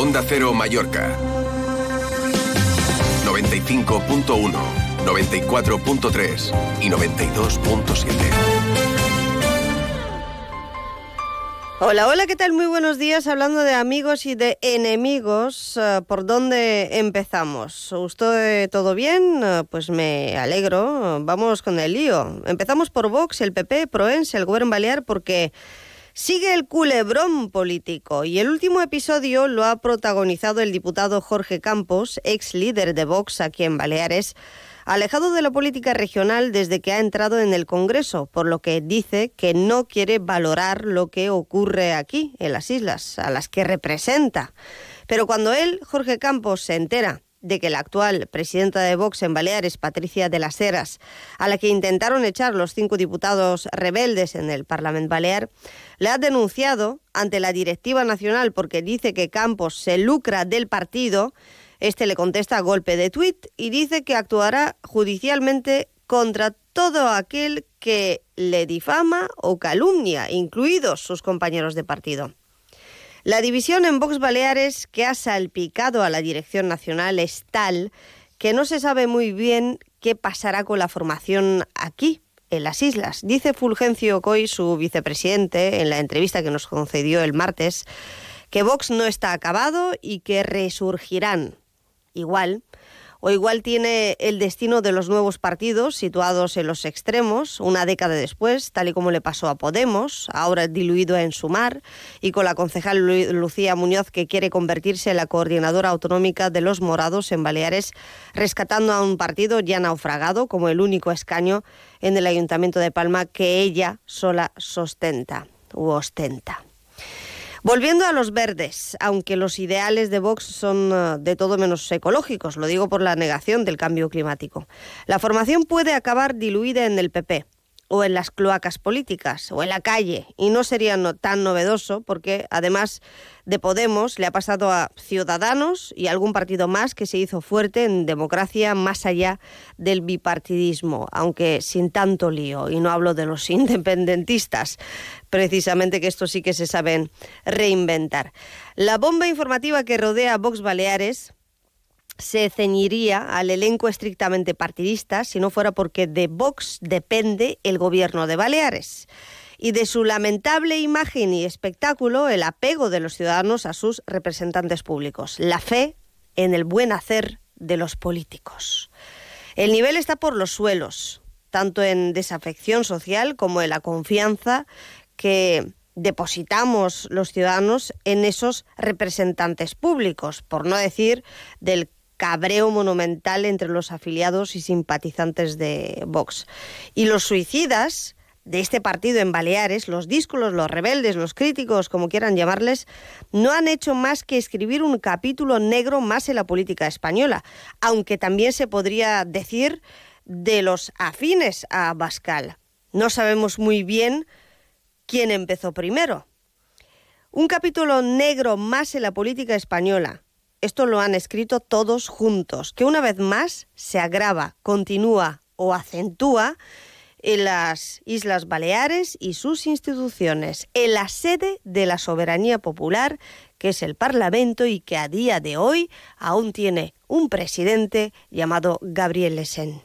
Onda Cero Mallorca. 95.1, 94.3 y 92.7. Hola, hola, ¿qué tal? Muy buenos días. Hablando de amigos y de enemigos, eh, ¿por dónde empezamos? ¿Usted todo bien? Eh, Pues me alegro. Vamos con el lío. Empezamos por Vox, el PP, Proens, el Gobierno Balear, porque sigue el culebrón político y el último episodio lo ha protagonizado el diputado Jorge Campos, ex líder de Vox aquí en Baleares, alejado de la política regional desde que ha entrado en el Congreso, por lo que dice que no quiere valorar lo que ocurre aquí, en las islas, a las que representa. Pero cuando él, Jorge Campos, se entera de que la actual presidenta de Vox en Baleares, Patricia de las Heras, a la que intentaron echar los cinco diputados rebeldes en el Parlamento Balear, le ha denunciado ante la directiva nacional porque dice que Campos se lucra del partido, este le contesta a golpe de tuit y dice que actuará judicialmente contra todo aquel que le difama o calumnia, incluidos sus compañeros de partido. La división en Vox Baleares que ha salpicado a la dirección nacional es tal que no se sabe muy bien qué pasará con la formación aquí, en las islas. Dice Fulgencio Coy, su vicepresidente, en la entrevista que nos concedió el martes, que Vox no está acabado y que resurgirán igual, o igual tiene el destino de los nuevos partidos situados en los extremos, una década después, tal y como le pasó a Podemos, ahora diluido en Sumar, y con la concejal Lucía Muñoz que quiere convertirse en la coordinadora autonómica de los morados en Baleares, rescatando a un partido ya naufragado como el único escaño en el Ayuntamiento de Palma que ella sola sostenta u ostenta. Volviendo a los verdes, aunque los ideales de Vox son uh, de todo menos ecológicos, lo digo por la negación del cambio climático, la formación puede acabar diluida en el PP o en las cloacas políticas o en la calle y no sería no, tan novedoso porque además de Podemos le ha pasado a Ciudadanos y algún partido más que se hizo fuerte en democracia más allá del bipartidismo, aunque sin tanto lío y no hablo de los independentistas, precisamente que estos sí que se saben reinventar. La bomba informativa que rodea a Vox Baleares se ceñiría al elenco estrictamente partidista si no fuera porque de Vox depende el gobierno de Baleares y de su lamentable imagen y espectáculo el apego de los ciudadanos a sus representantes públicos, la fe en el buen hacer de los políticos. El nivel está por los suelos, tanto en desafección social como en la confianza que depositamos los ciudadanos en esos representantes públicos, por no decir del cabreo monumental entre los afiliados y simpatizantes de Vox. Y los suicidas de este partido en Baleares, los díscolos, los rebeldes, los críticos, como quieran llamarles, no han hecho más que escribir un capítulo negro más en la política española, aunque también se podría decir de los afines a Bascal. No sabemos muy bien quién empezó primero. Un capítulo negro más en la política española, esto lo han escrito todos juntos, que una vez más se agrava, continúa o acentúa en las Islas Baleares y sus instituciones, en la sede de la soberanía popular, que es el Parlamento y que a día de hoy aún tiene un presidente llamado Gabriel Lesen.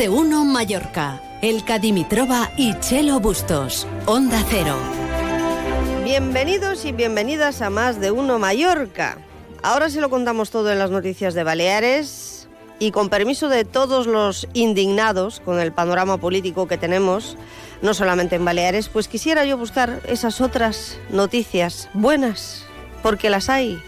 De uno Mallorca. El Cadimitrova y Chelo Bustos. Onda Cero. Bienvenidos y bienvenidas a Más de uno Mallorca. Ahora se lo contamos todo en las noticias de Baleares y con permiso de todos los indignados con el panorama político que tenemos, no solamente en Baleares, pues quisiera yo buscar esas otras noticias buenas, porque las hay,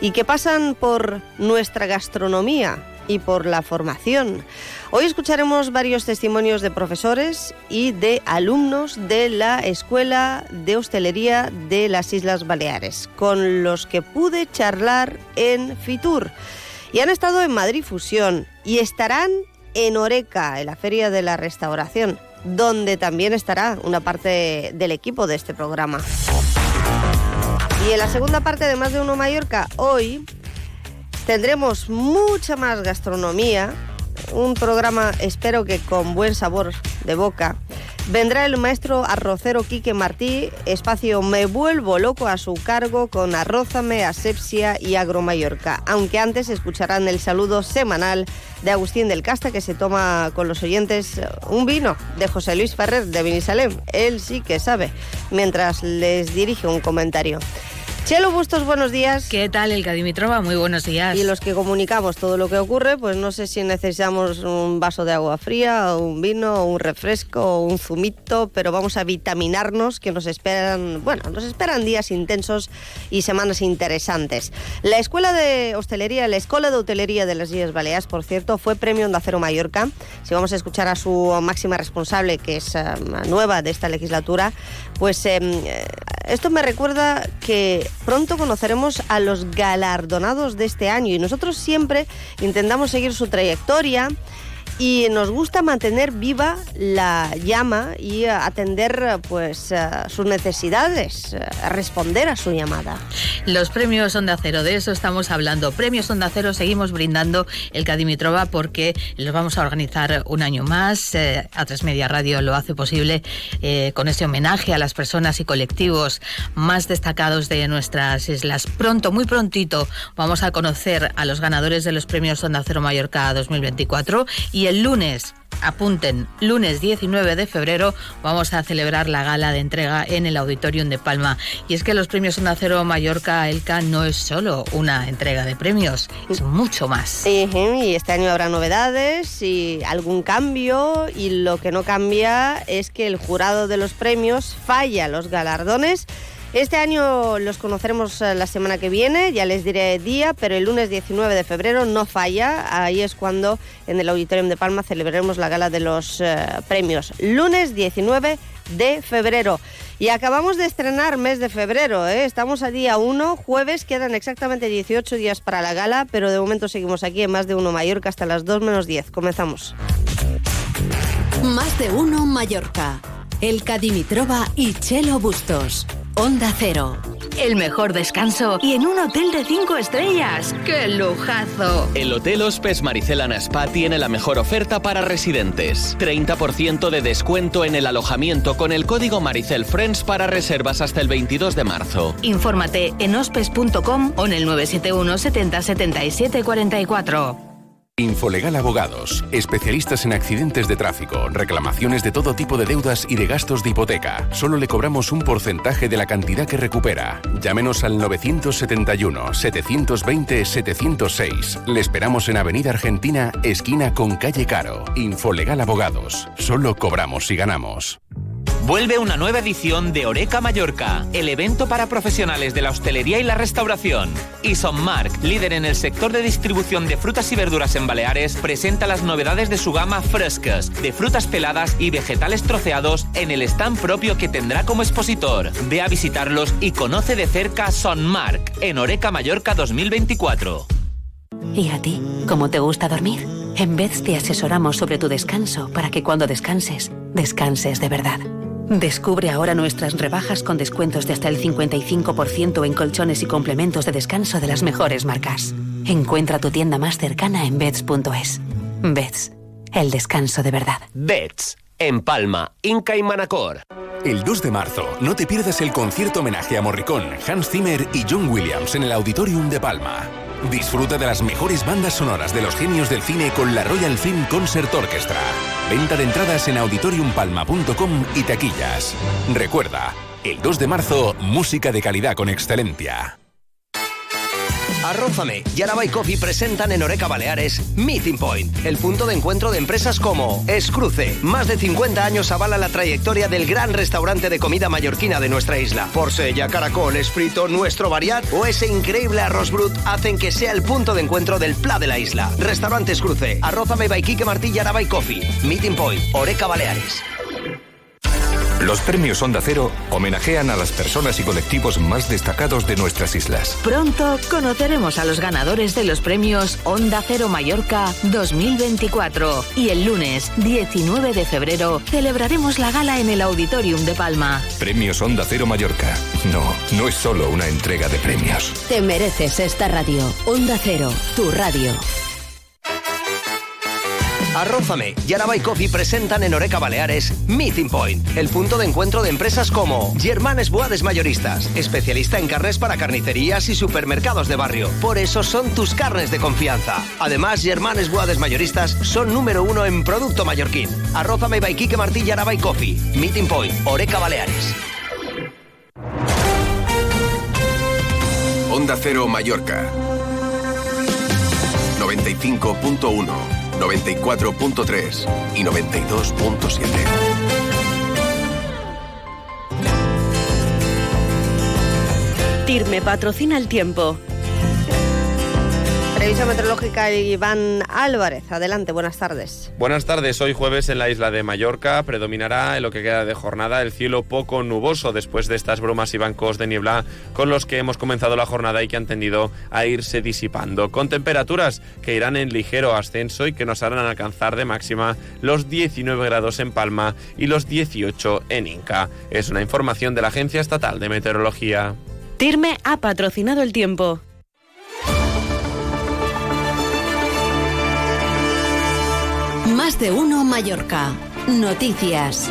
y que pasan por nuestra gastronomía, y por la formación. Hoy escucharemos varios testimonios de profesores y de alumnos de la Escuela de Hostelería de las Islas Baleares, con los que pude charlar en Fitur. Y han estado en Madrid Fusión y estarán en Oreca, en la Feria de la Restauración, donde también estará una parte del equipo de este programa. Y en la segunda parte de Más de Uno Mallorca, hoy Tendremos mucha más gastronomía, un programa espero que con buen sabor de boca. Vendrá el maestro arrocero Quique Martí, espacio Me vuelvo loco a su cargo con Arrózame, Asepsia y Agro Mallorca. Aunque antes escucharán el saludo semanal de Agustín del Casta que se toma con los oyentes un vino de José Luis Ferrer de Benisalem. Él sí que sabe, mientras les dirige un comentario. Chelo Bustos, buenos días. ¿Qué tal, Elka Dimitrova? Muy buenos días. Y los que comunicamos todo lo que ocurre, pues no sé si necesitamos un vaso de agua fría, o un vino, o un refresco, o un zumito, pero vamos a vitaminarnos, que nos esperan, bueno, nos esperan días intensos y semanas interesantes. La Escuela de Hostelería, la Escuela de Hotelería de las Islas Baleares, por cierto, fue premio Onda Cero Mallorca. Si vamos a escuchar a su máxima responsable, que es um, nueva de esta legislatura, pues em, esto me recuerda que pronto conoceremos a los galardonados de este año y nosotros siempre intentamos seguir su trayectoria y nos gusta mantener viva la llama y eh, atender pues eh, sus necesidades, eh, responder a su llamada. Los premios Onda Cero, de eso estamos hablando. Premios Onda Cero seguimos brindando el Cadimitrova porque los vamos a organizar un año más. a Tres Media Radio lo hace posible con este homenaje a las personas y colectivos más destacados de nuestras islas. Pronto, muy prontito, vamos a conocer a los ganadores de los premios Onda Cero Mallorca 2024 y el lunes apunten, lunes 19 de febrero vamos a celebrar la gala de entrega en el Auditorium de Palma. Y es que los premios Onda Cero Mallorca Elca no es solo una entrega de premios, es mucho más. y este año habrá novedades y algún cambio y lo que no cambia es que el jurado de los premios falla los galardones este año los conoceremos eh, la semana que viene, ya les diré día, pero el lunes 19 de febrero no falla. Ahí es cuando en el Auditorium de Palma celebraremos la gala de los eh, premios. Lunes 19 de febrero. Y acabamos de estrenar mes de febrero, ¿eh? estamos a día 1, jueves, quedan exactamente 18 días para la gala, pero de momento seguimos aquí en Más de Uno Mallorca hasta las 2 menos 10. Comenzamos. Más de Uno Mallorca. El Cadimitrova y Chelo Bustos. Onda Cero. El mejor descanso y en un hotel de 5 estrellas. ¡Qué lujazo! El Hotel Hospes Maricelana Spa tiene la mejor oferta para residentes. 30% de descuento en el alojamiento con el código Maricel Friends para reservas hasta el 22 de marzo. Infórmate en hospes.com o en el 971 70 77 44. Infolegal Abogados, especialistas en accidentes de tráfico, reclamaciones de todo tipo de deudas y de gastos de hipoteca. Solo le cobramos un porcentaje de la cantidad que recupera. Llámenos al 971-720-706. Le esperamos en Avenida Argentina, esquina con calle Caro. Infolegal Abogados. Solo cobramos si ganamos. Vuelve una nueva edición de Oreca Mallorca, el evento para profesionales de la hostelería y la restauración. Y Mark, líder en el sector de distribución de frutas y verduras en Baleares, presenta las novedades de su gama frescas, de frutas peladas y vegetales troceados en el stand propio que tendrá como expositor. Ve a visitarlos y conoce de cerca Mark en Oreca Mallorca 2024. ¿Y a ti? ¿Cómo te gusta dormir? En vez te asesoramos sobre tu descanso para que cuando descanses, descanses de verdad. Descubre ahora nuestras rebajas con descuentos de hasta el 55% en colchones y complementos de descanso de las mejores marcas. Encuentra tu tienda más cercana en beds.es. Beds, el descanso de verdad. Beds, en Palma, Inca y Manacor. El 2 de marzo, no te pierdas el concierto homenaje a Morricone, Hans Zimmer y John Williams en el Auditorium de Palma. Disfruta de las mejores bandas sonoras de los genios del cine con la Royal Film Concert Orchestra. Venta de entradas en auditoriumpalma.com y taquillas. Recuerda, el 2 de marzo, música de calidad con excelencia. Arrózame y Arabay Coffee presentan en Oreca Baleares Meeting Point, el punto de encuentro de empresas como Escruce. Más de 50 años avala la trayectoria del gran restaurante de comida mallorquina de nuestra isla. Porcella, caracol, esfrito, nuestro variat o ese increíble arroz brut hacen que sea el punto de encuentro del pla de la isla. Restaurante Escruce, Arrózame by Martí y Arabay Coffee. Meeting Point, Oreca Baleares. Los premios Onda Cero homenajean a las personas y colectivos más destacados de nuestras islas. Pronto conoceremos a los ganadores de los premios Onda Cero Mallorca 2024 y el lunes 19 de febrero celebraremos la gala en el Auditorium de Palma. Premios Onda Cero Mallorca. No, no es solo una entrega de premios. Te mereces esta radio. Onda Cero, tu radio. Arrózame y Araba Coffee presentan en Oreca Baleares Meeting Point, el punto de encuentro de empresas como Germanes Boades Mayoristas, especialista en carnes para carnicerías y supermercados de barrio. Por eso son tus carnes de confianza. Además, Germanes Boades Mayoristas son número uno en producto mallorquín. Arrózame by Martí y Araba Coffee. Meeting Point, Oreca Baleares. Onda Cero Mallorca. 95.1, 94.3 y 92.7. TIRME patrocina el tiempo. Previsión meteorológica Iván Álvarez. Adelante, buenas tardes. Buenas tardes. Hoy jueves en la isla de Mallorca predominará en lo que queda de jornada el cielo poco nuboso después de estas bromas y bancos de niebla con los que hemos comenzado la jornada y que han tendido a irse disipando. Con temperaturas que irán en ligero ascenso y que nos harán alcanzar de máxima los 19 grados en Palma y los 18 en Inca. Es una información de la Agencia Estatal de Meteorología. TIRME ha patrocinado el tiempo. Más de uno Mallorca. Noticias.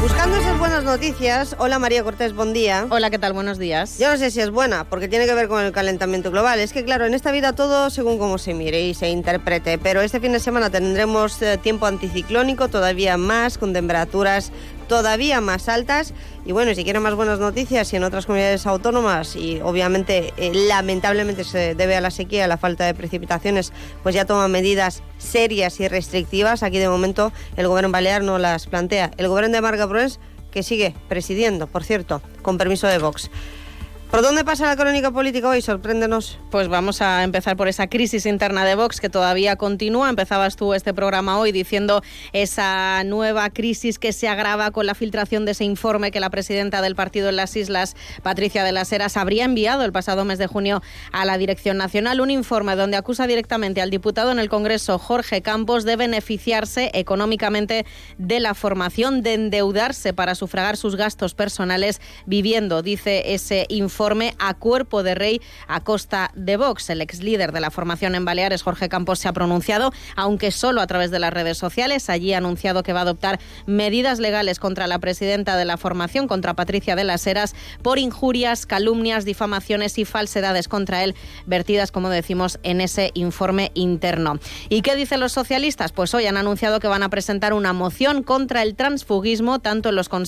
Buscando esas buenas noticias, hola María Cortés, buen día. Hola, ¿qué tal? Buenos días. Yo no sé si es buena, porque tiene que ver con el calentamiento global. Es que claro, en esta vida todo según cómo se mire y se interprete, pero este fin de semana tendremos eh, tiempo anticiclónico todavía más, con temperaturas todavía más altas. Y bueno, si quieren más buenas noticias y en otras comunidades autónomas, y obviamente eh, lamentablemente se debe a la sequía, a la falta de precipitaciones, pues ya toman medidas serias y restrictivas. Aquí de momento el gobierno balear no las plantea. El gobierno de Marga Proens, que sigue presidiendo, por cierto, con permiso de Vox. ¿Por dónde pasa la crónica política hoy? Sorpréndenos. Pues vamos a empezar por esa crisis interna de Vox que todavía continúa. Empezabas tú este programa hoy diciendo esa nueva crisis que se agrava con la filtración de ese informe que la presidenta del partido en las islas, Patricia de las Heras, habría enviado el pasado mes de junio a la Dirección Nacional. Un informe donde acusa directamente al diputado en el Congreso, Jorge Campos, de beneficiarse económicamente de la formación, de endeudarse para sufragar sus gastos personales viviendo, dice ese informe informe a cuerpo de rey a costa de Vox. El ex líder de la formación en Baleares, Jorge Campos, se ha pronunciado, aunque solo a través de las redes sociales. Allí ha anunciado que va a adoptar medidas legales contra la presidenta de la formación, contra Patricia de las Heras, por injurias, calumnias, difamaciones y falsedades contra él, vertidas, como decimos, en ese informe interno. ¿Y qué dicen los socialistas? Pues hoy han anunciado que van a presentar una moción contra el transfugismo, tanto en los consejos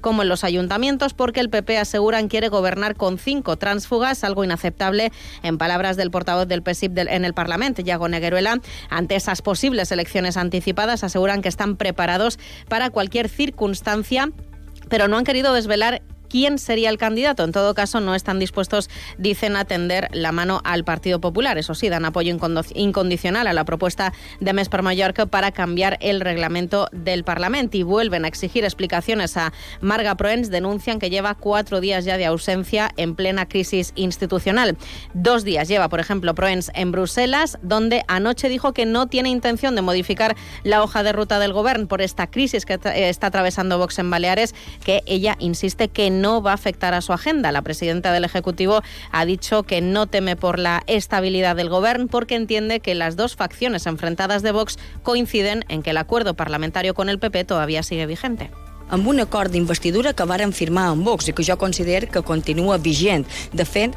como en los ayuntamientos, porque el PP aseguran quiere gobernar con cinco transfugas, algo inaceptable en palabras del portavoz del PSIP en el Parlamento, Yago Negueruela. Ante esas posibles elecciones anticipadas, aseguran que están preparados para cualquier circunstancia pero no han querido desvelar quién sería el candidato. En todo caso, no están dispuestos, dicen, a tender la mano al Partido Popular. Eso sí, dan apoyo incondicional a la propuesta de Mes per Mallorca para cambiar el reglamento del Parlamento y vuelven a exigir explicaciones a Marga Proens. Denuncian que lleva cuatro días ya de ausencia en plena crisis institucional. Dos días lleva, por ejemplo, Proens en Bruselas, donde anoche dijo que no tiene intención de modificar la hoja de ruta del Gobierno por esta crisis que está atravesando Vox en Baleares, que ella insiste que no no va a afectar a su agenda. La presidenta del Ejecutivo ha dicho que no teme por la estabilidad del Gobierno porque entiende que las dos facciones enfrentadas de Vox coinciden en que el acuerdo parlamentario con el PP todavía sigue vigente. Amb un acord d'investidura que varen firmar amb Vox i que jo considero que continua vigent. De fet,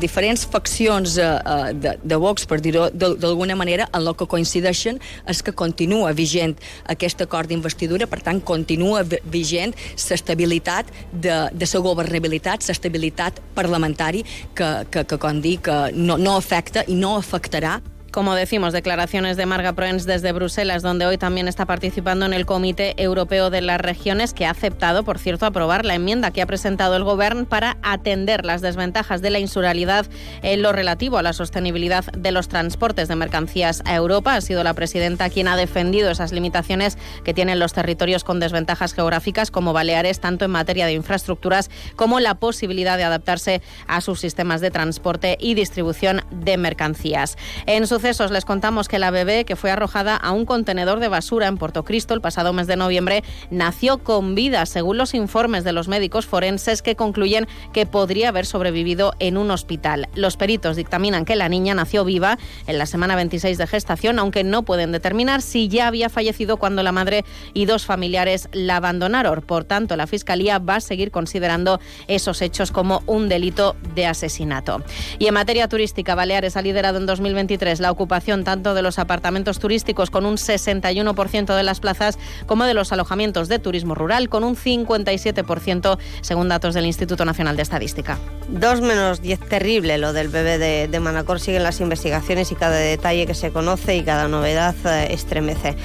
diferents faccions eh, eh, de, de Vox, per dir-ho d'alguna manera, en el que coincideixen és que continua vigent aquest acord d'investidura, per tant, continua vigent l'estabilitat de, de la governabilitat, l'estabilitat parlamentari que, que, que, com dic, no, no afecta i no afectarà Como decimos, declaraciones de Marga Proens desde Bruselas, donde hoy también está participando en el Comité Europeo de las Regiones, que ha aceptado, por cierto, aprobar la enmienda que ha presentado el Gobierno para atender las desventajas de la insularidad en lo relativo a la sostenibilidad de los transportes de mercancías a Europa. Ha sido la presidenta quien ha defendido esas limitaciones que tienen los territorios con desventajas geográficas como Baleares, tanto en materia de infraestructuras como la posibilidad de adaptarse a sus sistemas de transporte y distribución de mercancías. En su sucesos les contamos que la bebé que fue arrojada a un contenedor de basura en Puerto Cristo el pasado mes de noviembre nació con vida, según los informes de los médicos forenses que concluyen que podría haber sobrevivido en un hospital. Los peritos dictaminan que la niña nació viva en la semana 26 de gestación, aunque no pueden determinar si ya había fallecido cuando la madre y dos familiares la abandonaron. Por tanto, la Fiscalía va a seguir considerando esos hechos como un delito de asesinato. Y en materia turística, Baleares ha liderado en 2023 la ocupación tanto de los apartamentos turísticos con un 61% de las plazas como de los alojamientos de turismo rural con un 57% según datos del Instituto Nacional de Estadística. Dos menos diez, terrible lo del bebé de, Manacor. Siguen las investigaciones y cada detalle que se conoce y cada novedad eh, estremece.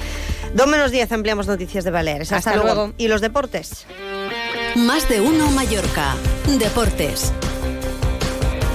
Dos menos diez, ampliamos noticias de Baleares. Hasta, luego. ¿Y los deportes? Más de uno Mallorca. Deportes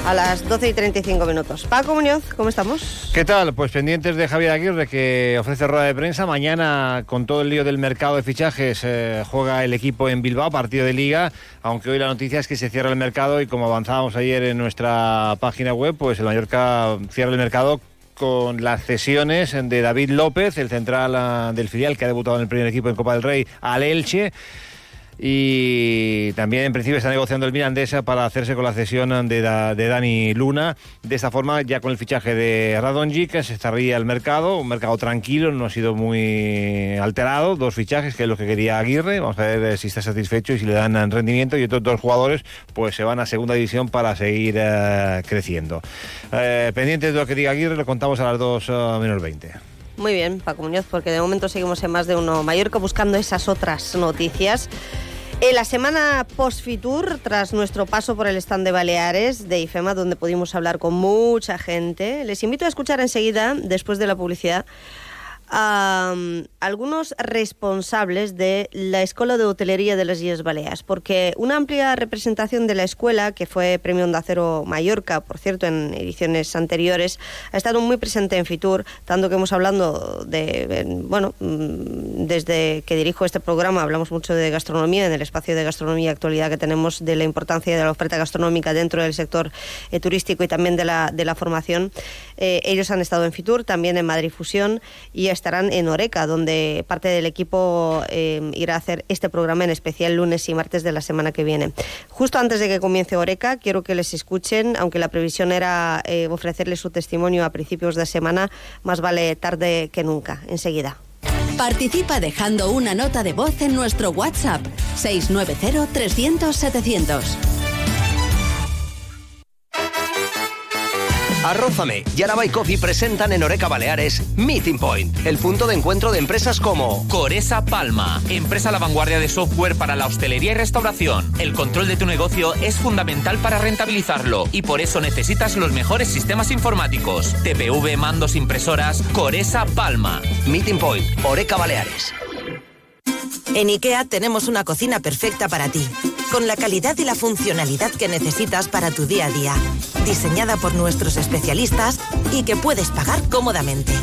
a las 12 y 35 minutos. Paco Muñoz, ¿cómo estamos? ¿Qué tal? Pues pendientes de Javier Aguirre que ofrece rueda de prensa. Mañana, con todo el lío del mercado de fichajes, eh, juega el equipo en Bilbao, partido de liga, aunque hoy la noticia es que se cierra el mercado y como avanzábamos ayer en nuestra página web, pues el Mallorca cierra el mercado con las cesiones de David López, el central ah, del filial que ha debutado en el primer equipo en Copa del Rey, al Elche y también en principio está negociando el Mirandesa para hacerse con la cesión de, de Dani Luna. De esta forma, ya con el fichaje de Radonjic se estaría el mercado, un mercado tranquilo, no ha sido muy alterado, dos fichajes que es lo que quería Aguirre, vamos a ver si está satisfecho y si le dan rendimiento y otros dos jugadores pues se van a segunda división para seguir eh, creciendo. Eh, pendientes de lo que diga Aguirre, lo contamos a las 2 eh, menos 20. Muy bien, Paco Muñoz, porque de momento seguimos en más de uno Mallorca buscando esas otras noticias. En la semana post-Fitur, tras nuestro paso por el stand de Baleares de IFEMA, donde pudimos hablar con mucha gente, les invito a escuchar enseguida, después de la publicidad, a algunos responsables de la Escuela de Hotelería de las Islas Baleares, porque una amplia representación de la escuela, que fue Premio Onda Cero Mallorca, por cierto, en ediciones anteriores, ha estado muy presente en Fitur, tanto que hemos hablado de, bueno, mm, desde que dirijo este programa hablamos mucho de gastronomía, en el espacio de gastronomía y actualidad que tenemos, de la importancia de la oferta gastronómica dentro del sector eh, turístico y también de la, de la formación. Eh, ellos han estado en Fitur, también en Madrid Fusión y estarán en Oreca, donde parte del equipo eh, irá a hacer este programa en especial lunes y martes de la semana que viene. Justo antes de que comience Oreca, quiero que les escuchen, aunque la previsión era eh, ofrecerles su testimonio a principios de semana, más vale tarde que nunca. Enseguida. Participa dejando una nota de voz en nuestro WhatsApp 690 300 700. Arrózame y Coffee presentan en Oreca Baleares Meeting Point, el punto de encuentro de empresas como Coresa Palma, empresa a la vanguardia de software para la hostelería y restauración. El control de tu negocio es fundamental para rentabilizarlo y por eso necesitas los mejores sistemas informáticos. TPV, mandos, impresoras, Coresa Palma. Meeting Point, Oreca Baleares. En IKEA tenemos una cocina perfecta para ti, con la calidad y la funcionalidad que necesitas para tu día a día, diseñada por nuestros especialistas y que puedes pagar cómodamente.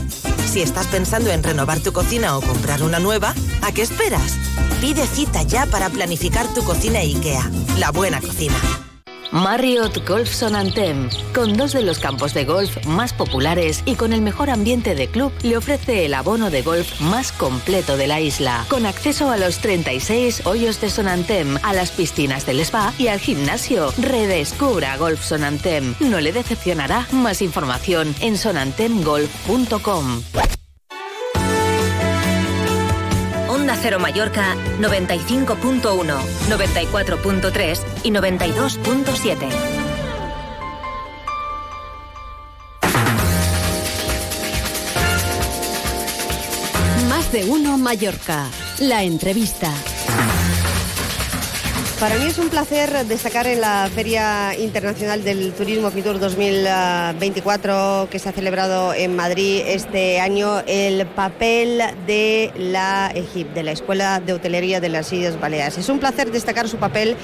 Si estás pensando en renovar tu cocina o comprar una nueva, ¿a qué esperas? Pide cita ya para planificar tu cocina IKEA, la buena cocina. Marriott Golf Sonantem, con dos de los campos de golf más populares y con el mejor ambiente de club, le ofrece el abono de golf más completo de la isla, con acceso a los 36 hoyos de Sonantem, a las piscinas del spa y al gimnasio. Redescubra Golf Sonantem. No le decepcionará. Más información en sonantemgolf.com. Cero Mallorca 95.1, 94.3 y 92.7. Más de uno Mallorca. La entrevista. Para mí es un placer destacar en la Feria Internacional del Turismo Fitur 2024 que se ha celebrado en Madrid este año el papel de la EGIP, de la Escuela de Hotelería de las Islas Baleares. Es un placer destacar su papel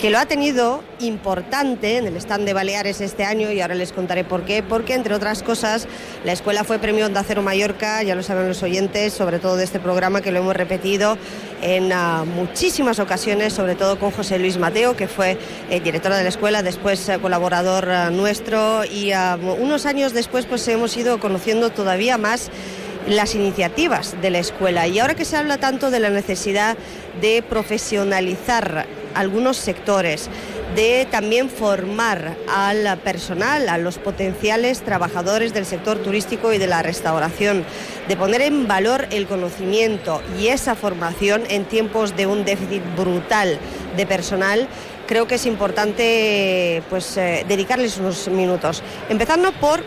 que lo ha tenido importante en el stand de Baleares este año y ahora les contaré por qué. Porque, entre otras cosas, la escuela fue premio Onda Cero Mallorca, ya lo saben los oyentes, sobre todo de este programa que lo hemos repetido en uh, muchísimas ocasiones, sobre todo con José Luis Mateo, que fue eh, directora de la escuela, después eh, colaborador uh, nuestro y uh, unos años después pues hemos ido conociendo todavía más las iniciativas de la escuela. Y ahora que se habla tanto de la necesidad de profesionalizar algunos sectores, de también formar al personal, a los potenciales trabajadores del sector turístico y de la restauración, de poner en valor el conocimiento y esa formación en tiempos de un déficit brutal de personal, creo que es importante pues, eh, dedicarles unos minutos. Empezando por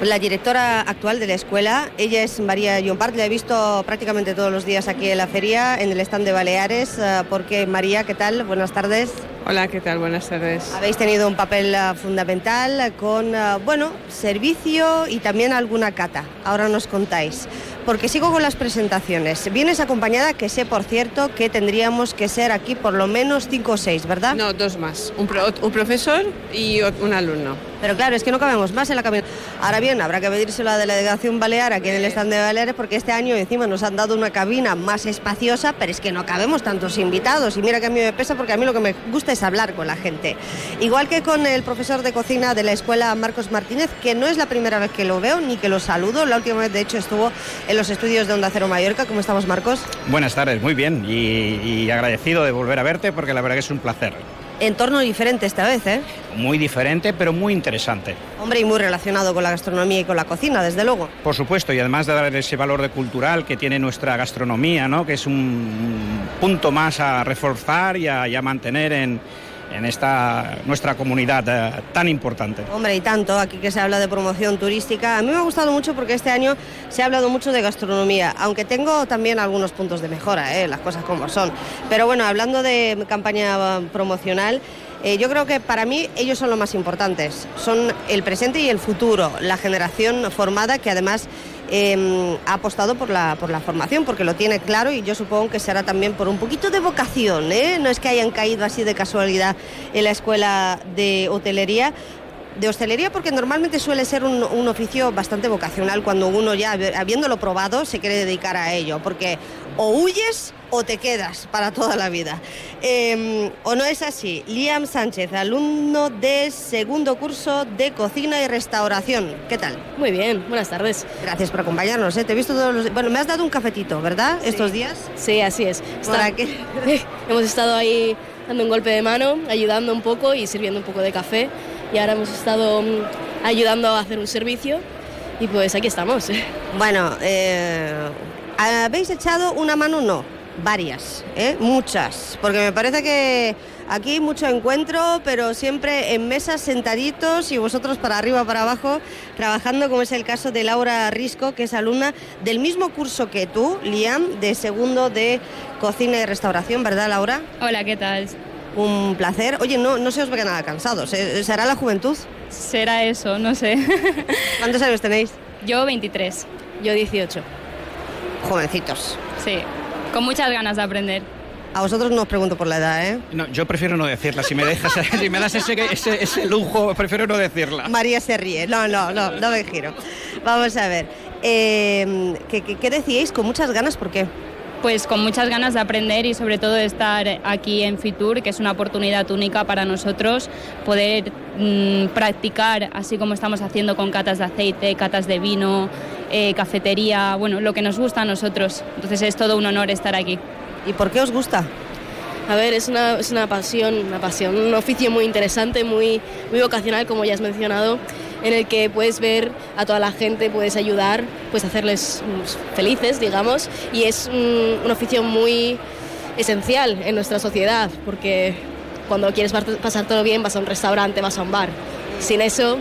la directora actual de la escuela. Ella es María Llompart, la he visto prácticamente todos los días aquí en la feria, en el stand de Baleares, uh, porque María, ¿qué tal? Buenas tardes. Hola, ¿qué tal? Buenas tardes. Habéis tenido un papel uh, fundamental con, uh, bueno, servicio y también alguna cata. Ahora nos contáis. Porque sigo con las presentaciones. Vienes acompañada, que sé, por cierto, que tendríamos que ser aquí por lo menos cinco o seis, ¿verdad? No, dos más. Un, pro, un profesor y un alumno. Pero claro, es que no cabemos más en la camioneta. Ahora bien, habrá que pedírselo a la delegación balear aquí en el stand de Baleares porque este año encima nos han dado una cabina más espaciosa, pero es que no cabemos tantos invitados. Y mira que a mí me pesa porque a mí lo que me gusta es hablar con la gente. Igual que con el profesor de cocina de la escuela Marcos Martínez, que no es la primera vez que lo veo ni que lo saludo. La última vez, de hecho, estuvo en los estudios de Onda Cero Mallorca. ¿Cómo estamos, Marcos? Buenas tardes, muy bien. Y, agradecido de volver a verte porque la verdad que es un placer entorno diferente esta vez, ¿eh? Muy diferente, pero muy interesante. Hombre, y muy relacionado con la gastronomía y con la cocina, desde luego. Por supuesto, y además de dar ese valor de cultural que tiene nuestra gastronomía, ¿no? Que es un punto más a reforzar y a, y a mantener en, en esta nuestra comunidad eh, tan importante. Hombre, y tanto, aquí que se habla de promoción turística. A mí me ha gustado mucho porque este año se ha hablado mucho de gastronomía, aunque tengo también algunos puntos de mejora, ¿eh? las cosas como son. Pero bueno, hablando de campaña promocional, eh, yo creo que para mí ellos son los más importantes. Son el presente y el futuro, la generación formada que además eh, ha apostado por la, por la formación, porque lo tiene claro y yo supongo que será también por un poquito de vocación. ¿eh? No es que hayan caído así de casualidad en la escuela de hotelería, de hostelería porque normalmente suele ser un, oficio bastante vocacional cuando uno ya habiéndolo probado se quiere dedicar a ello, porque o huyes o te quedas para toda la vida. Eh, ¿O no es así? Liam Sánchez, alumno de segundo curso de cocina y restauración. ¿Qué tal? Muy bien, buenas tardes. Gracias por acompañarnos. ¿eh? Te he visto todos los... Bueno, me has dado un cafetito, ¿verdad? Sí. Estos días. Sí, así es. ¿Para Está... qué? Hemos estado ahí dando un golpe de mano, ayudando un poco y sirviendo un poco de café. Y ahora hemos estado ayudando a hacer un servicio y pues aquí estamos. Bueno, eh, ¿habéis echado una mano? No, varias, ¿eh? muchas, porque me parece que aquí mucho encuentro, pero siempre en mesas sentaditos y vosotros para arriba, para abajo, trabajando, como es el caso de Laura Risco, que es alumna del mismo curso que tú, Liam, de segundo de cocina y restauración, ¿verdad, Laura? Hola, ¿qué tal? Un placer. Oye, no, no se os ve nada cansados. ¿Será la juventud? Será eso, no sé. ¿Cuántos años tenéis? Yo 23. Yo 18. Jovencitos. Sí, con muchas ganas de aprender. A vosotros no os pregunto por la edad, ¿eh? No, yo prefiero no decirla. Si me dejas, si me das ese, ese, ese, lujo, prefiero no decirla. María se ríe. No, no, no, no me giro. Vamos a ver. Eh, ¿qué, qué, qué decíais? Con muchas ganas, ¿por qué? Pues con muchas ganas de aprender y sobre todo de estar aquí en Fitur, que es una oportunidad única para nosotros, poder mmm, practicar, así como estamos haciendo con catas de aceite, catas de vino, eh, cafetería, bueno, lo que nos gusta a nosotros. Entonces es todo un honor estar aquí. ¿Y por qué os gusta? A ver, es una, es una pasión, una pasión, un oficio muy interesante, muy, muy vocacional, como ya has mencionado, en el que puedes ver a toda la gente, puedes ayudar, puedes hacerles felices, digamos, y es un, un oficio muy esencial en nuestra sociedad, porque cuando quieres pasar todo bien vas a un restaurante, vas a un bar. Sin eso.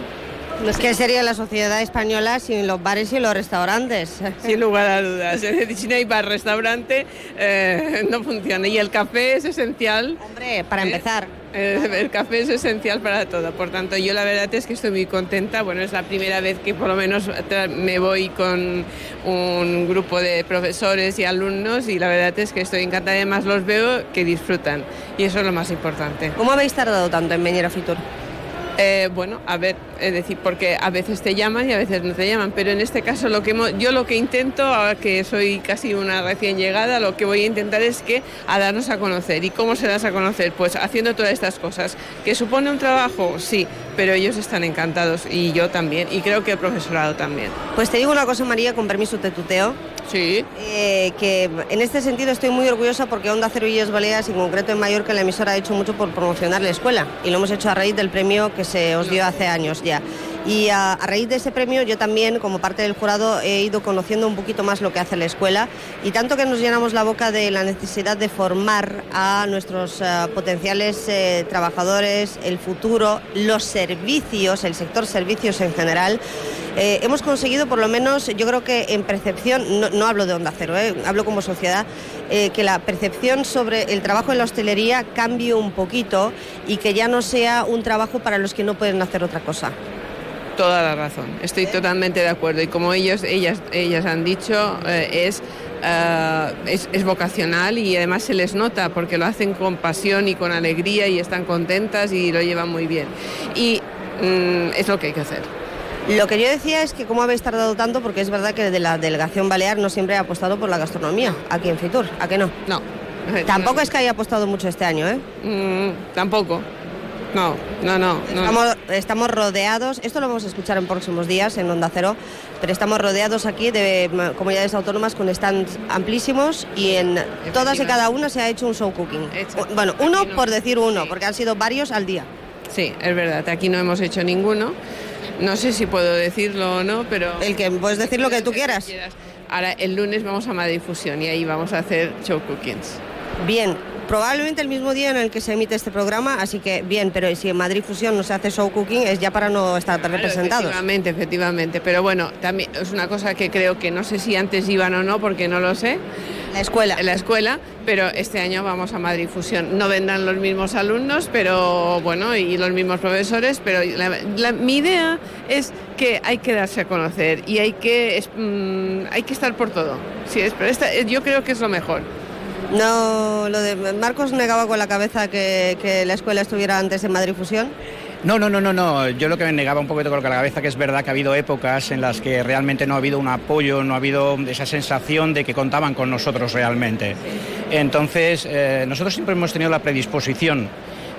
¿Qué sería la sociedad española sin los bares y los restaurantes? Sin lugar a dudas. Es decir, si no hay bar, restaurante, eh, no funciona. Y el café es esencial. Hombre, para empezar. Eh, el café es esencial para todo. Por tanto, yo la verdad es que estoy muy contenta. Bueno, es la primera vez que por lo menos me voy con un grupo de profesores y alumnos y la verdad es que estoy encantada. Además, los veo que disfrutan y eso es lo más importante. ¿Cómo habéis tardado tanto en venir a Fitur? Eh, bueno, a ver, es decir, porque a veces te llaman y a veces no te llaman, pero en este caso lo que yo lo que intento, ahora que soy casi una recién llegada, lo que voy a intentar es que a darnos a conocer. ¿Y cómo se das a conocer? Pues haciendo todas estas cosas. ¿Que supone un trabajo? Sí, pero ellos están encantados y yo también, y creo que el profesorado también. Pues te digo una cosa, María, con permiso te tuteo. Sí. Eh, que en este sentido estoy muy orgullosa porque Onda y Baleares, en concreto en Mallorca, la emisora ha hecho mucho por promocionar la escuela y lo hemos hecho a raíz del premio que se os dio hace años ya. Y a, raíz de ese premio yo también, como parte del jurado, he ido conociendo un poquito más lo que hace la escuela y tanto que nos llenamos la boca de la necesidad de formar a nuestros eh, potenciales eh, trabajadores, el futuro, los servicios, el sector servicios en general. Eh, hemos conseguido, por lo menos, yo creo que en percepción, no, hablo de Onda Cero, hablo como sociedad, que la percepción sobre el trabajo en la hostelería cambie un poquito y que ya no sea un trabajo para los que no pueden hacer otra cosa toda la razón. Estoy totalmente de acuerdo. Y como ellos, ellas, ellas han dicho, eh, eh, es, es, vocacional y además se les nota porque lo hacen con pasión y con alegría y están contentas y lo llevan muy bien. Y mm, es lo que hay que hacer. Lo que yo decía es que cómo habéis tardado tanto, porque es verdad que de la delegación balear no siempre ha apostado por la gastronomía aquí en Fitur, ¿a qué no? No. Tampoco es que haya apostado mucho este año, ¿eh? Mm, tampoco. No, no, no. Estamos, rodeados, esto lo vamos a escuchar en próximos días en Onda Cero, pero estamos rodeados aquí de comunidades autónomas con stands amplísimos y en todas y cada una se ha hecho un show cooking. Bueno, uno por decir uno, porque han sido varios al día. Sí, es verdad, aquí no hemos hecho ninguno. No sé si puedo decirlo o no, pero... El que puedes decir lo que tú quieras. Ahora, el lunes vamos a Madrid Fusión y ahí vamos a hacer show cookings. Bien, probablemente el mismo día en el que se emite este programa, así que bien, pero si en Madrid Fusión no se hace show cooking es ya para no estar representados. Efectivamente, efectivamente, pero bueno, también es una cosa que creo que no sé si antes iban o no, porque no lo sé. La escuela. En la escuela, pero este año vamos a Madrid Fusión. No vendrán los mismos alumnos, pero bueno, y los mismos profesores, pero mi idea es que hay que darse a conocer y hay que, mm, hay que estar por todo. Sí, es, pero yo creo que es lo mejor. No, lo de Marcos negaba con la cabeza que, la escuela estuviera antes en Madrid Fusión. No, no, no, no, no. Yo lo que me negaba un poquito con la cabeza que es verdad que ha habido épocas en las que realmente no ha habido un apoyo, no ha habido esa sensación de que contaban con nosotros realmente. Entonces, eh, nosotros siempre hemos tenido la predisposición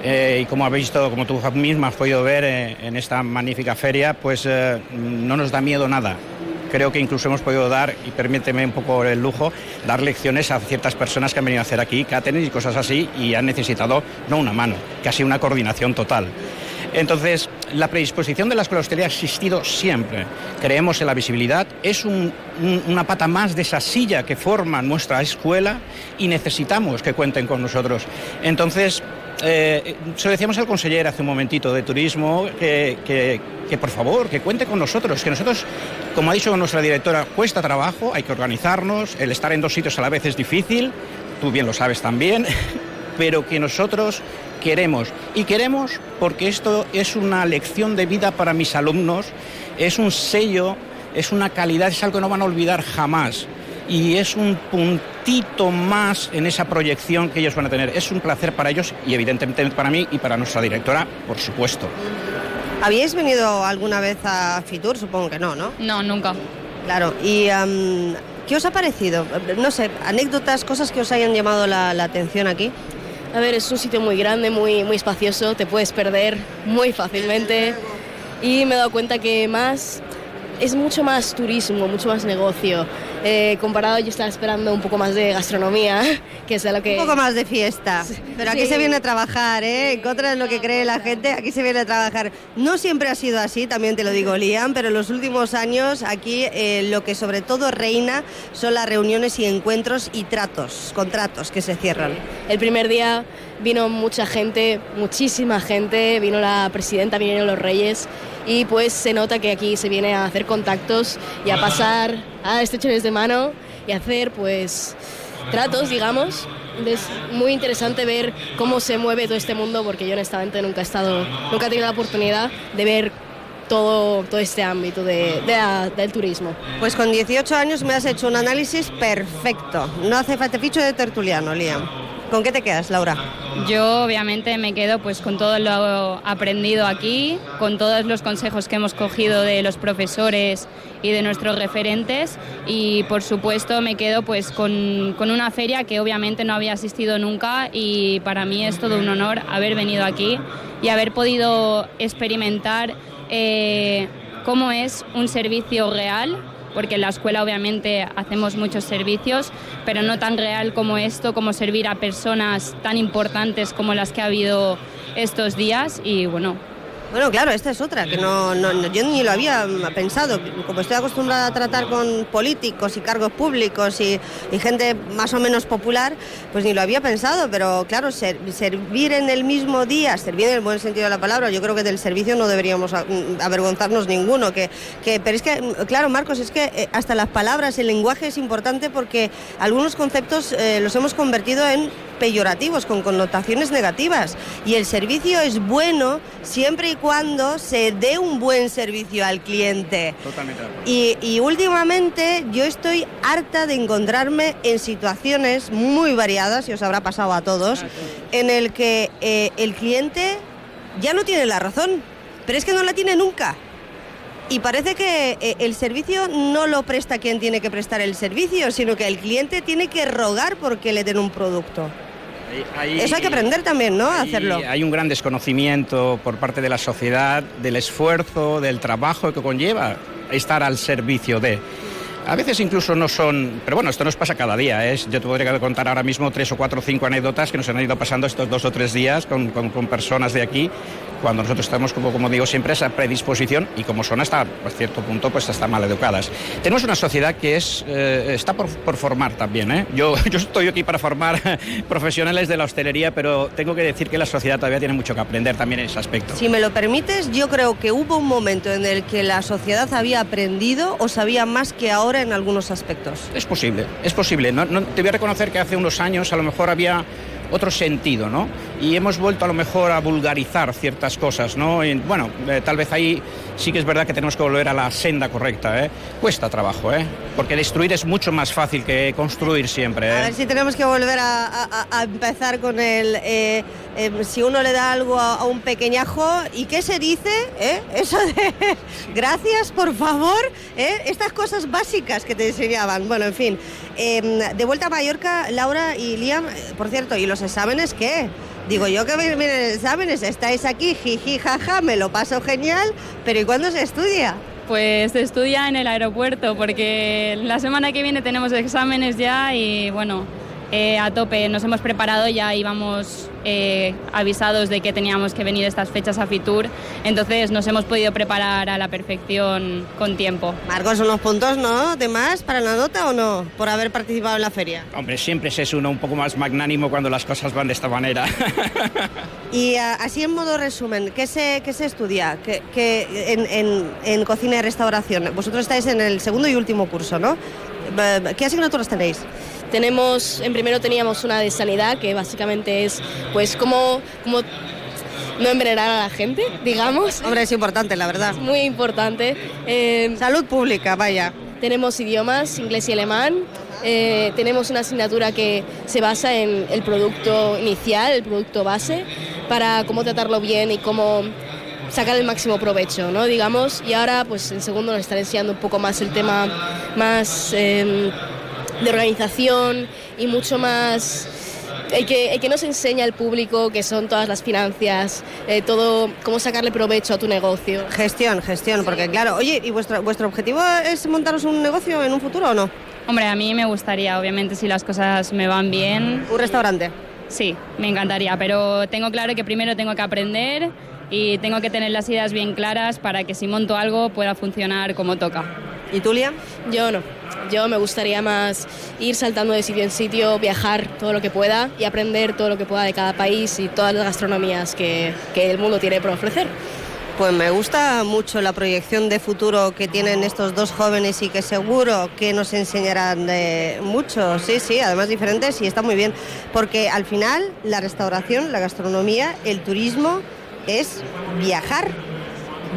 eh, y como habéis visto, como tú misma has podido ver eh, en esta magnífica feria, pues no nos da miedo nada creo que incluso hemos podido dar, y permíteme un poco el lujo, dar lecciones a ciertas personas que han venido a hacer aquí catering y cosas así y han necesitado no una mano, casi una coordinación total. Entonces, la predisposición de la escuela hostelería ha existido siempre. Creemos en la visibilidad, es una pata más de esa silla que forma nuestra escuela y necesitamos que cuenten con nosotros. Entonces, eh, se lo decíamos al consejero hace un momentito de turismo que, que, por favor, que cuente con nosotros, que nosotros, como ha dicho nuestra directora, cuesta trabajo, hay que organizarnos, el estar en dos sitios a la vez es difícil, tú bien lo sabes también, pero que nosotros queremos. Y queremos porque esto es una lección de vida para mis alumnos, es un sello, es una calidad, es algo que no van a olvidar jamás y es un puntito más en esa proyección que ellos van a tener. Es un placer para ellos y evidentemente para mí y para nuestra directora, por supuesto. ¿Habíais venido alguna vez a Fitur? Supongo que no, ¿no? No, nunca. Claro, y ¿qué os ha parecido? No sé, anécdotas, cosas que os hayan llamado la, atención aquí. A ver, es un sitio muy grande, muy, muy espacioso, te puedes perder muy fácilmente y me he dado cuenta que más es mucho más turismo, mucho más negocio. Eh, comparado yo estaba esperando un poco más de gastronomía, que es lo que... Un poco más de fiesta. Pero aquí se viene a trabajar, ¿eh? En contra de lo que cree la gente, aquí se viene a trabajar. No siempre ha sido así, también te lo digo, Liam, pero en los últimos años aquí eh, lo que sobre todo reina son las reuniones y encuentros y tratos, contratos que se cierran. El primer día vino mucha gente, muchísima gente, vino la presidenta, vinieron los reyes y pues se nota que aquí se viene a hacer contactos y a pasar a estrechones de mano y hacer pues tratos, digamos. Es muy interesante ver cómo se mueve todo este mundo porque yo honestamente nunca he estado, nunca he tenido la oportunidad de ver todo, todo este ámbito de, de la- del turismo. Pues con 18 años me has hecho un análisis perfecto. No hace falta ficho de tertuliano, Liam. ¿Con qué te quedas, Laura? Yo obviamente me quedo pues con todo lo aprendido aquí, con todos los consejos que hemos cogido de los profesores y de nuestros referentes y por supuesto me quedo pues con, con una feria que obviamente no había asistido nunca y para mí es todo un honor haber venido aquí y haber podido experimentar eh, cómo es un servicio real porque en la escuela obviamente hacemos muchos servicios, pero no tan real como esto, como servir a personas tan importantes como las que ha habido estos días. Y bueno, Bueno, claro, esta es otra, que no, no- no- yo ni lo había pensado. Como estoy acostumbrada a tratar con políticos y cargos públicos y, gente más o menos popular, pues ni lo había pensado. Pero claro, ser- servir en el mismo día, servir en el buen sentido de la palabra, yo creo que del servicio no deberíamos mm, avergonzarnos ninguno. Que, pero es que, mm, claro, Marcos, es que eh, hasta las palabras, el lenguaje es importante porque algunos conceptos eh, los hemos convertido en peyorativos, con connotaciones negativas. Y el servicio es bueno siempre y cuando se dé un buen servicio al cliente. Totalmente. Y, y últimamente yo estoy harta de encontrarme en situaciones muy variadas, y os habrá pasado a todos, en el que eh, el cliente ya no tiene la razón, pero es que no la tiene nunca. Y parece que eh, el servicio no lo presta quien tiene que prestar el servicio, sino que el cliente tiene que rogar porque le den un producto. Ahí- Eso hay que aprender también, ¿no? Hacerlo. Hay un gran desconocimiento por parte de la sociedad del esfuerzo, del trabajo que conlleva estar al servicio de. A veces incluso no son, pero bueno, esto nos pasa cada día. ¿eh? Yo te podría contar ahora mismo tres o cuatro o cinco anécdotas que nos han ido pasando estos dos o tres días con, con- con personas de aquí, cuando nosotros estamos, como, como digo, siempre a esa predisposición y como son hasta cierto punto, pues hasta mal educadas. Tenemos una sociedad que es, eh, está por, por formar también. ¿eh? Yo, yo estoy aquí para formar profesionales de la hostelería, pero tengo que decir que la sociedad todavía tiene mucho que aprender también en ese aspecto. Si me lo permites, yo creo que hubo un momento en el que la sociedad había aprendido o sabía más que ahora en algunos aspectos. Es posible, es posible. No, no- te voy a reconocer que hace unos años a lo mejor había otro sentido, ¿no? Y hemos vuelto a lo mejor a vulgarizar ciertas cosas, ¿no? Y, bueno, eh, tal vez ahí sí que es verdad que tenemos que volver a la senda correcta, ¿eh? Cuesta trabajo, ¿eh? Porque destruir es mucho más fácil que construir siempre, A ¿eh? ver si tenemos que volver a, a- a empezar con el... eh, eh, si uno le da algo a, a un pequeñajo, ¿y qué se dice? ¿Eh? Eso de... Gracias, por favor. ¿eh? Estas cosas básicas que te enseñaban. Bueno, en fin. Eh, de vuelta a Mallorca, Laura y Liam, por cierto, ¿y los exámenes qué? Digo yo que miren exámenes, estáis aquí, jiji, jaja, me lo paso genial, pero ¿y cuándo se estudia? pues se estudia en el aeropuerto porque la semana que viene tenemos exámenes ya y bueno, eh, a tope, nos hemos preparado, ya íbamos eh, avisados de que teníamos que venir estas fechas a Fitur, entonces nos hemos podido preparar a la perfección con tiempo. Marcos, unos puntos, ¿no? ¿De más para la nota o no? Por haber participado en la feria. Hombre, siempre se es uno un poco más magnánimo cuando las cosas van de esta manera. Y ah, así en modo resumen, ¿qué se, qué se estudia ¿Qué, qué- en, en- en cocina y restauración? Vosotros estáis en el segundo y último curso, ¿no? Eh, ¿Qué asignaturas tenéis? Tenemos, en primero teníamos una de sanidad, que básicamente es pues cómo, cómo no envenenar a la gente, digamos. Hombre, es importante, la verdad. Es muy importante. Eh, Salud pública, vaya. Tenemos idiomas, inglés y alemán. Eh, tenemos una asignatura que se basa en el producto inicial, el producto base, para cómo tratarlo bien y cómo sacar el máximo provecho, ¿no? Digamos. Y ahora, pues en segundo nos están enseñando un poco más el tema más eh, de organización y mucho más el que, el que nos enseña el público, que son todas las finanzas, eh, todo, cómo sacarle provecho a tu negocio. Gestión, gestión, porque claro, oye, ¿y vuestro, vuestro objetivo es montaros un negocio en un futuro o no? Hombre, a mí me gustaría, obviamente, si las cosas me van bien. ¿Un restaurante? Sí, me encantaría, pero tengo claro que primero tengo que aprender y tengo que tener las ideas bien claras para que si monto algo pueda funcionar como toca. ¿Y tú, Liam? Yo no. Yo me gustaría más ir saltando de sitio en sitio, viajar todo lo que pueda y aprender todo lo que pueda de cada país y todas las gastronomías que, que el mundo tiene por ofrecer. Pues me gusta mucho la proyección de futuro que tienen estos dos jóvenes y que seguro que nos enseñarán mucho. Sí, sí, además diferentes y está muy bien. Porque al final la restauración, la gastronomía, el turismo es viajar.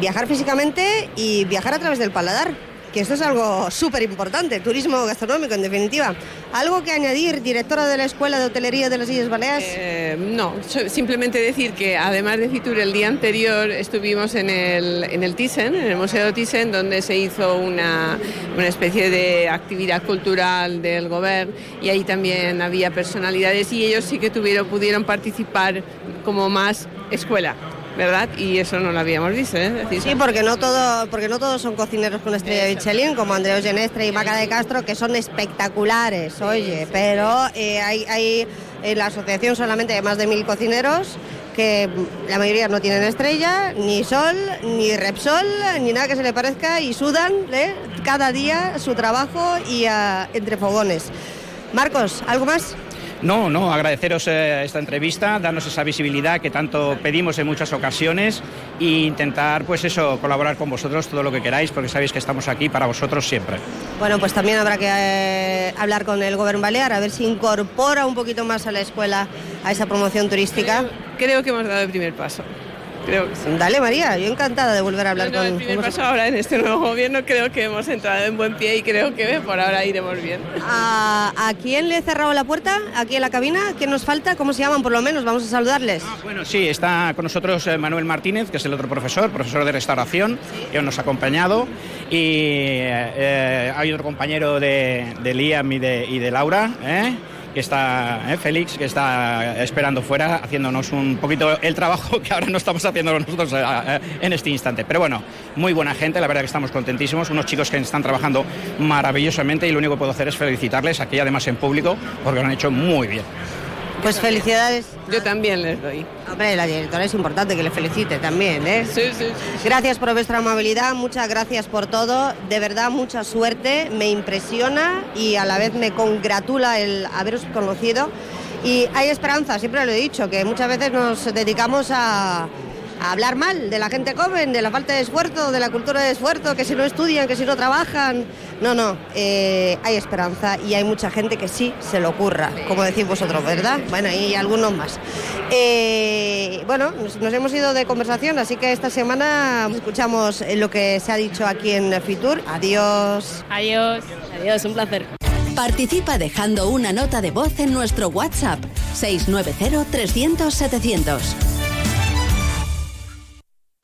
Viajar físicamente y viajar a través del paladar que esto es algo súper importante, turismo gastronómico en definitiva. ¿Algo que añadir, directora de la Escuela de Hotelería de las Islas Baleares? Eh, no, simplemente decir que además de Fitur, el día anterior estuvimos en el, en el Thyssen, en el Museo Thyssen, donde se hizo una, una especie de actividad cultural del gobierno y ahí también había personalidades y ellos sí que tuvieron, pudieron participar como más escuela. ¿Verdad? Y eso no lo habíamos visto, ¿eh? sí, porque no, todo, porque no todos son cocineros con estrella de Michelin, como Andreu Genestre y Maca de Castro, que son espectaculares, oye, pero eh, hay, hay en la asociación solamente hay más de mil cocineros que la mayoría no tienen estrella, ni sol, ni Repsol, ni nada que se le parezca y sudan ¿eh? cada día su trabajo y entre fogones. Marcos, ¿algo más? No, no, agradeceros eh, esta entrevista, darnos esa visibilidad que tanto pedimos en muchas ocasiones e intentar, pues eso, colaborar con vosotros todo lo que queráis, porque sabéis que estamos aquí para vosotros siempre. Bueno, pues también habrá que eh, hablar con el Gobierno Balear, a ver si incorpora un poquito más a la escuela a esa promoción turística. creo que hemos dado el primer paso. Dale, María, yo encantada de volver a hablar con... El primer paso ahora en este nuevo gobierno creo que hemos entrado en buen pie y creo que por ahora iremos bien. ¿A, quién le he cerrado la puerta? ¿Aquí en la cabina? ¿Qué nos falta? ¿Cómo se llaman por lo menos? Vamos a saludarles. Ah, bueno, sí, está con nosotros eh, Manuel Martínez, que es el otro profesor, profesor de restauración, que nos ha acompañado. Y eh, hay otro compañero de, Liam y de, y de Laura, ¿eh? Que está ¿eh? Félix, que está esperando fuera, haciéndonos un poquito el trabajo que ahora no estamos haciendo nosotros eh, eh, en este instante. Pero bueno, muy buena gente, la verdad que estamos contentísimos, unos chicos que están trabajando maravillosamente y lo único que puedo hacer es felicitarles, aquí además en público, porque lo han hecho muy bien. Pues felicidades. Yo también les doy. Hombre, la directora es importante que le felicite también, ¿eh? Sí, sí, sí. Gracias por vuestra amabilidad, muchas gracias por todo. De verdad, mucha suerte. Me impresiona y a la vez me congratula el haberos conocido. Y hay esperanza, siempre lo he dicho, que muchas veces nos dedicamos a a hablar mal de la gente joven, de la falta de esfuerzo, de la cultura de esfuerzo, que si no estudian, que si no trabajan. No, no, eh, hay esperanza y hay mucha gente que sí se lo ocurra, como decís vosotros, ¿verdad? Bueno, y algunos más. Eh, bueno, nos, nos, hemos ido de conversación, así que esta semana escuchamos lo que se ha dicho aquí en Fitur. Adiós. Adiós. Adiós, un placer. Participa dejando una nota de voz en nuestro WhatsApp 690 300 700.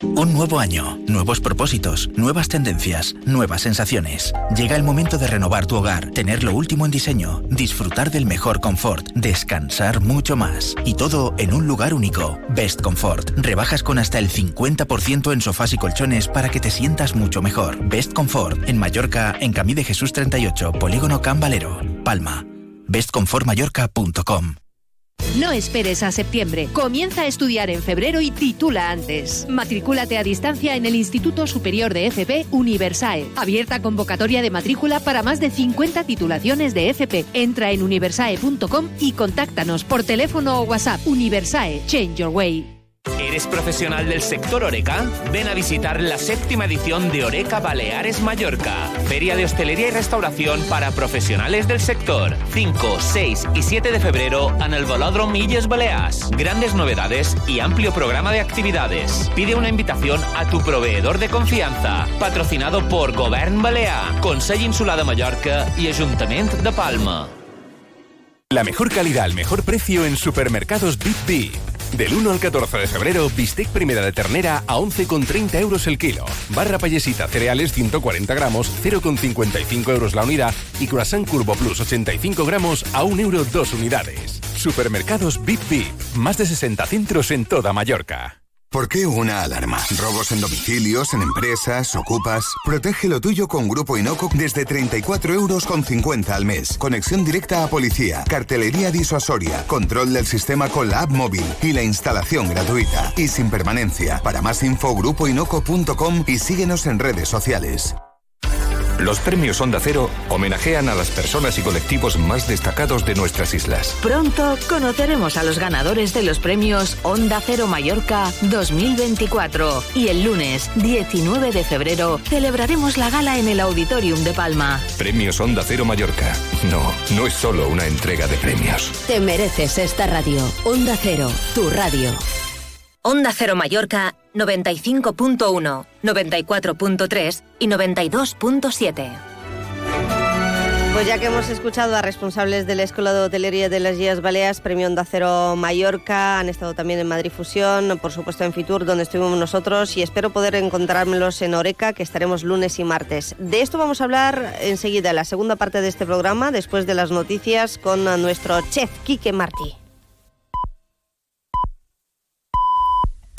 Un nuevo año, nuevos propósitos, nuevas tendencias, nuevas sensaciones. Llega el momento de renovar tu hogar, tener lo último en diseño, disfrutar del mejor confort, descansar mucho más. Y todo en un lugar único. Best Comfort. Rebajas con hasta el 50% en sofás y colchones para que te sientas mucho mejor. Best Comfort. En Mallorca, en Camí de Jesús 38, Polígono Can Valero, Palma. bestcomfortmallorca.com no esperes a septiembre. Comienza a estudiar en febrero y titula antes. Matricúlate a distancia en el Instituto Superior de FP Universae. Abierta convocatoria de matrícula para más de 50 titulaciones de FP. Entra en universae.com y contáctanos por teléfono o WhatsApp. Universae, Change Your Way. ¿Eres profesional del sector Oreca? Ven a visitar la séptima edición de Oreca Baleares Mallorca, feria de hostelería y restauración para profesionales del sector. 5, 6 y 7 de febrero en el Velódromo Milles Balears. Grandes novedades y amplio programa de actividades. Pide una invitación a tu proveedor de confianza. Patrocinado por Govern Balear, Consell Insular de Mallorca y Ayuntamiento de Palma. La mejor calidad al mejor precio en supermercados Bip Bip. Del 1 al 14 de febrero, bistec primera de ternera a 11,30 euros el kilo. Barra payesita cereales 140 gramos, 0,55 euros la unidad. Y croissant Curvo Plus 85 gramos a 1 euro 2 unidades. Supermercados Bip Bip. Más de 60 centros en toda Mallorca. ¿Por qué una alarma? ¿Robos en domicilios, en empresas, ocupas? Protege lo tuyo con Grupo Inoco desde 34 euros con 50 al mes. Conexión directa a policía, cartelería disuasoria, control del sistema con la app móvil y la instalación gratuita. Y sin permanencia. Para más info, grupoinoco.com y síguenos en redes sociales. Los premios Onda Cero homenajean a las personas y colectivos más destacados de nuestras islas. Pronto conoceremos a los ganadores de los premios Onda Cero Mallorca 2024 y el lunes 19 de febrero celebraremos la gala en el Auditorium de Palma. Premios Onda Cero Mallorca. No, no es solo una entrega de premios. Te mereces esta radio. Onda Cero, tu radio. Onda Cero Mallorca 95.1, 94.3 y 92.7. Pues ya que hemos escuchado a responsables de la Escuela de Hotelería de las Islas Baleares, Premio Onda Cero Mallorca, han estado también en Madrid Fusión, por supuesto en Fitur, donde estuvimos nosotros, y espero poder encontrármelos en Oreca, que estaremos lunes y martes. De esto vamos a hablar enseguida, en la segunda parte de este programa, después de las noticias, con nuestro chef Quique Martí.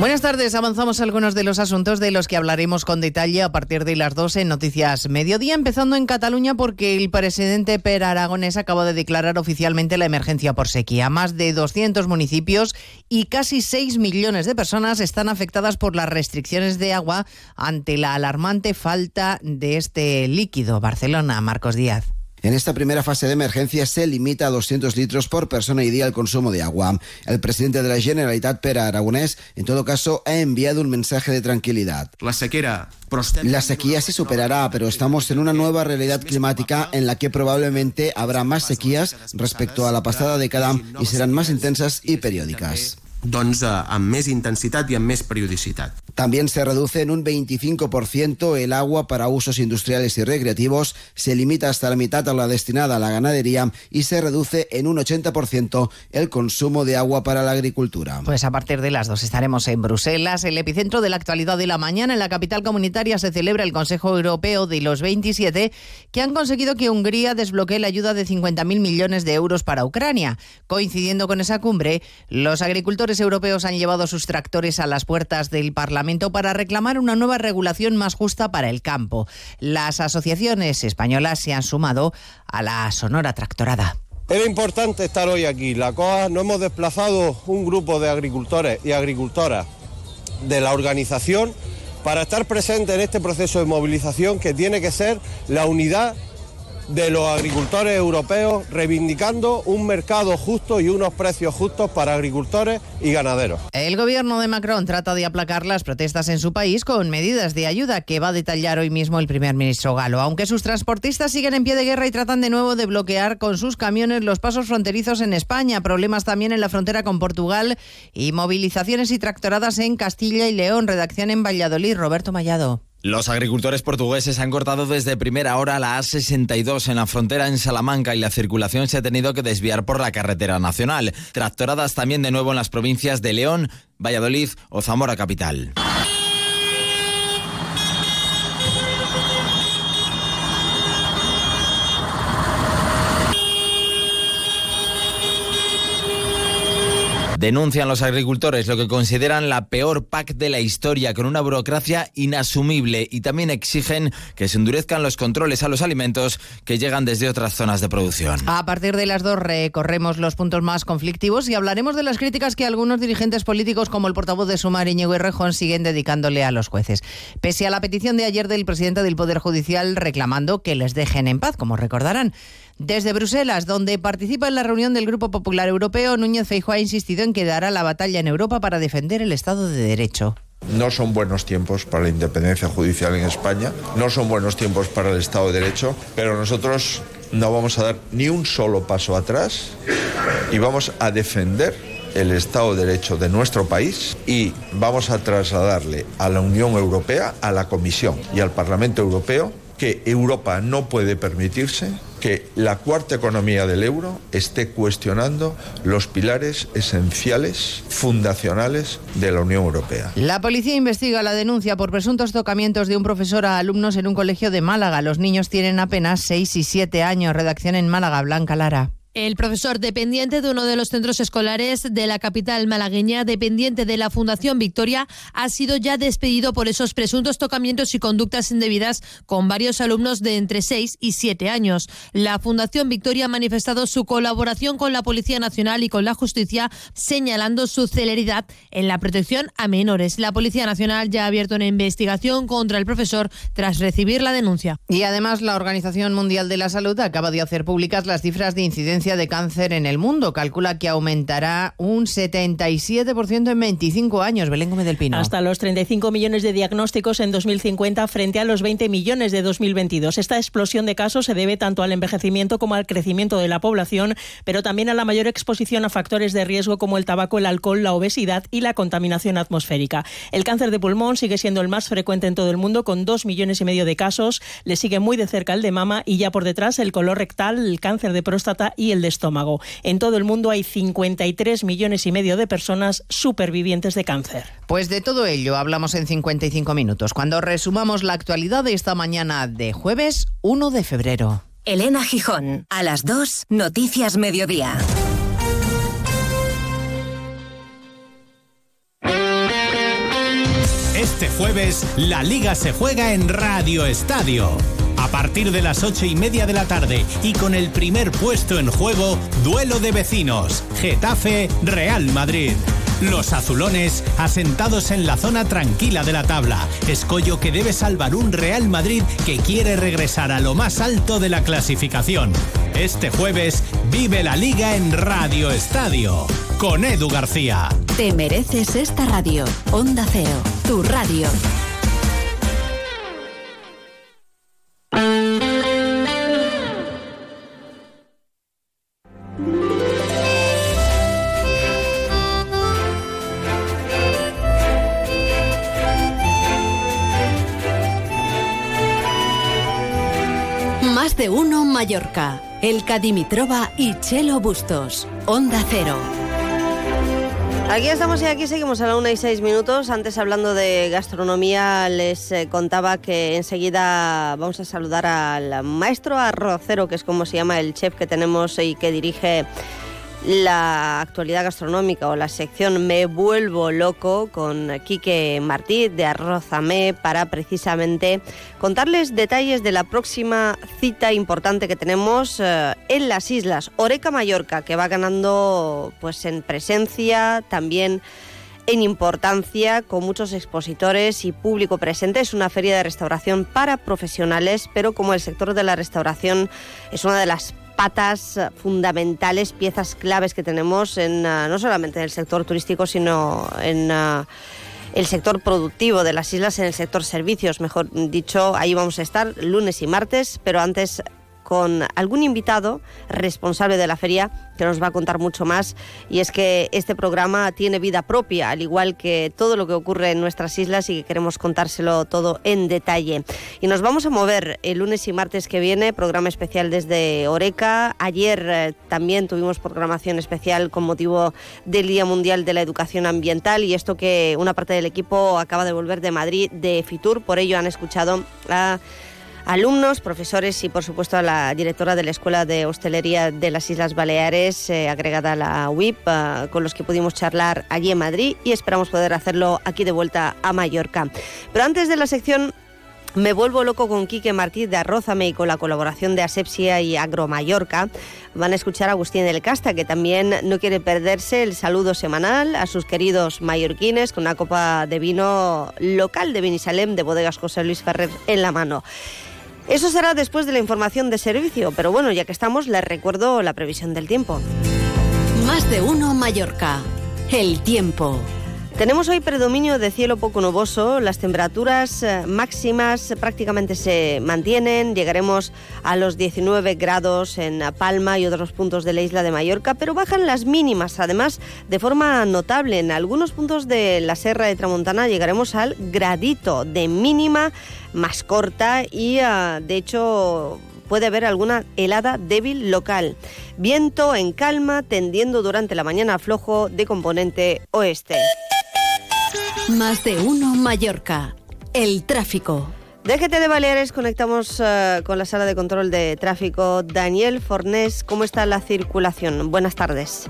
Buenas tardes, avanzamos algunos de los asuntos de los que hablaremos con detalle a partir de las 12 en Noticias Mediodía, empezando en Cataluña porque el presidente Per Aragonés acaba de declarar oficialmente la emergencia por sequía. Más de 200 municipios y casi 6 millones de personas están afectadas por las restricciones de agua ante la alarmante falta de este líquido. Barcelona, Marcos Díaz. En esta primera fase de emergencia se limita a 200 litros por persona y día el consumo de agua. El presidente de la Generalitat, Pere Aragonés, en todo caso, ha enviado un mensaje de tranquilidad. La sequera la sequía se superará, pero estamos en una nueva realidad climática en la que probablemente habrá más sequías respecto a la pasada década y serán más intensas y periódicas. Doncs, eh, amb més intensitat i amb més periodicitat. También se reduce en un 25% el agua para usos industriales y recreativos, se limita hasta la mitad a la destinada a la ganadería y se reduce en un 80% el consumo de agua para la agricultura. Pues a partir de las dos estaremos en Bruselas, el epicentro de la actualidad de la mañana. En la capital comunitaria se celebra el Consejo Europeo de los 27 que han conseguido que Hungría desbloquee la ayuda de 50.000 millones de euros para Ucrania. Coincidiendo con esa cumbre, los agricultores europeos han llevado sus tractores a las puertas del Parlamento para reclamar una nueva regulación más justa para el campo. Las asociaciones españolas se han sumado a la sonora tractorada. Era importante estar hoy aquí. La COA nos hemos desplazado un grupo de agricultores y agricultoras de la organización para estar presentes en este proceso de movilización que tiene que ser la unidad de los agricultores europeos reivindicando un mercado justo y unos precios justos para agricultores y ganaderos. El gobierno de Macron trata de aplacar las protestas en su país con medidas de ayuda que va a detallar hoy mismo el primer ministro galo. Aunque sus transportistas siguen en pie de guerra y tratan de nuevo de bloquear con sus camiones los pasos fronterizos en España, problemas también en la frontera con Portugal y movilizaciones y tractoradas en Castilla y León. Redacción en Valladolid, Roberto Mallado. Los agricultores portugueses han cortado desde primera hora la A62 en la frontera en Salamanca y la circulación se ha tenido que desviar por la carretera nacional. Tractoradas también de nuevo en las provincias de León, Valladolid o Zamora capital. Denuncian los agricultores lo que consideran la peor PAC de la historia, con una burocracia inasumible y también exigen que se endurezcan los controles a los alimentos que llegan desde otras zonas de producción. A partir de las dos recorremos los puntos más conflictivos y hablaremos de las críticas que algunos dirigentes políticos como el portavoz de Sumar, Íñigo Errejón, siguen dedicándole a los jueces. Pese a la petición de ayer del presidente del Poder Judicial reclamando que les dejen en paz, como recordarán. Desde Bruselas, donde participa en la reunión del Grupo Popular Europeo, Núñez Feijóo ha insistido en que dará la batalla en Europa para defender el Estado de Derecho. No son buenos tiempos para la independencia judicial en España, no son buenos tiempos para el Estado de Derecho, pero nosotros no vamos a dar ni un solo paso atrás y vamos a defender el Estado de Derecho de nuestro país y vamos a trasladarle a la Unión Europea, a la Comisión y al Parlamento Europeo que Europa no puede permitirse que la cuarta economía del euro esté cuestionando los pilares esenciales, fundacionales de la Unión Europea. La policía investiga la denuncia por presuntos tocamientos de un profesor a alumnos en un colegio de Málaga. Los niños tienen apenas 6 y 7 años. Redacción en Málaga, Blanca Lara. El profesor dependiente de uno de los centros escolares de la capital malagueña, dependiente de la Fundación Victoria, ha sido ya despedido por esos presuntos tocamientos y conductas indebidas con varios alumnos de entre 6 y 7 años. La Fundación Victoria ha manifestado su colaboración con la Policía Nacional y con la Justicia, señalando su celeridad en la protección a menores. La Policía Nacional ya ha abierto una investigación contra el profesor tras recibir la denuncia. Y además, la Organización Mundial de la Salud acaba de hacer públicas las cifras de incidencia de cáncer en el mundo. Calcula que aumentará un 77% en 25 años. Belén Gómez del Pino. Hasta los 35 millones de diagnósticos en 2050 frente a los 20 millones de 2022. Esta explosión de casos se debe tanto al envejecimiento como al crecimiento de la población, pero también a la mayor exposición a factores de riesgo como el tabaco, el alcohol, la obesidad y la contaminación atmosférica. El cáncer de pulmón sigue siendo el más frecuente en todo el mundo con 2 millones y medio de casos. Le sigue muy de cerca el de mama y ya por detrás el color rectal, el cáncer de próstata y el de estómago. En todo el mundo hay 53 millones y medio de personas supervivientes de cáncer. Pues de todo ello hablamos en 55 minutos, cuando resumamos la actualidad de esta mañana de jueves 1 de febrero. Elena Gijón, a las 2, Noticias Mediodía. Este jueves, la liga se juega en Radio Estadio. Partir de las ocho y media de la tarde y con el primer puesto en juego, duelo de vecinos, Getafe Real Madrid. Los azulones asentados en la zona tranquila de la tabla. Escollo que debe salvar un Real Madrid que quiere regresar a lo más alto de la clasificación. Este jueves vive la liga en Radio Estadio con Edu García. Te mereces esta radio. Onda Cero, tu radio. Mallorca. El Dimitrova y Chelo Bustos. Onda Cero. Aquí estamos y aquí seguimos a la una y seis minutos. Antes hablando de gastronomía les eh, contaba que enseguida vamos a saludar al maestro arrocero, que es como se llama el chef que tenemos y que dirige la actualidad gastronómica o la sección Me vuelvo loco con Quique Martí de Arrozamé para precisamente contarles detalles de la próxima cita importante que tenemos eh, en las islas Oreca Mallorca que va ganando pues en presencia también en importancia, con muchos expositores y público presente. Es una feria de restauración para profesionales, pero como el sector de la restauración es una de las patas fundamentales, piezas claves que tenemos en uh, no solamente en el sector turístico, sino en uh, el sector productivo de las islas, en el sector servicios, mejor dicho. Ahí vamos a estar lunes y martes, pero antes con algún invitado responsable de la feria que nos va a contar mucho más. Y es que este programa tiene vida propia, al igual que todo lo que ocurre en nuestras islas y que queremos contárselo todo en detalle. Y nos vamos a mover el lunes y martes que viene, programa especial desde Oreca. Ayer eh, también tuvimos programación especial con motivo del Día Mundial de la Educación Ambiental y esto que una parte del equipo acaba de volver de Madrid, de Fitur, por ello han escuchado a alumnos, profesores y por supuesto a la directora de la Escuela de Hostelería de las Islas Baleares, eh, agregada a la UIP, eh, con los que pudimos charlar allí en Madrid y esperamos poder hacerlo aquí de vuelta a Mallorca. Pero antes de la sección me vuelvo loco con Quique Martí de Arrózame y con la colaboración de Asepsia y Agro Mallorca. Van a escuchar a Agustín del Casta, que también no quiere perderse el saludo semanal a sus queridos mallorquines con una copa de vino local de Benisalem de Bodegas José Luis Ferrer en la mano. Eso será después de la información de servicio, pero bueno, ya que estamos, les recuerdo la previsión del tiempo. Más de uno Mallorca. El tiempo. Tenemos hoy predominio de cielo poco nuboso, las temperaturas eh, máximas prácticamente se mantienen, llegaremos a los 19 grados en Palma y otros puntos de la isla de Mallorca, pero bajan las mínimas, además de forma notable. En algunos puntos de la Serra de Tramontana llegaremos al gradito de mínima más corta y eh, de hecho puede haber alguna helada débil local. Viento en calma, tendiendo durante la mañana flojo de componente oeste. Más de uno Mallorca. El tráfico. De de Baleares conectamos uh, con la sala de control de tráfico. Daniel Fornés, ¿cómo está la circulación? Buenas tardes.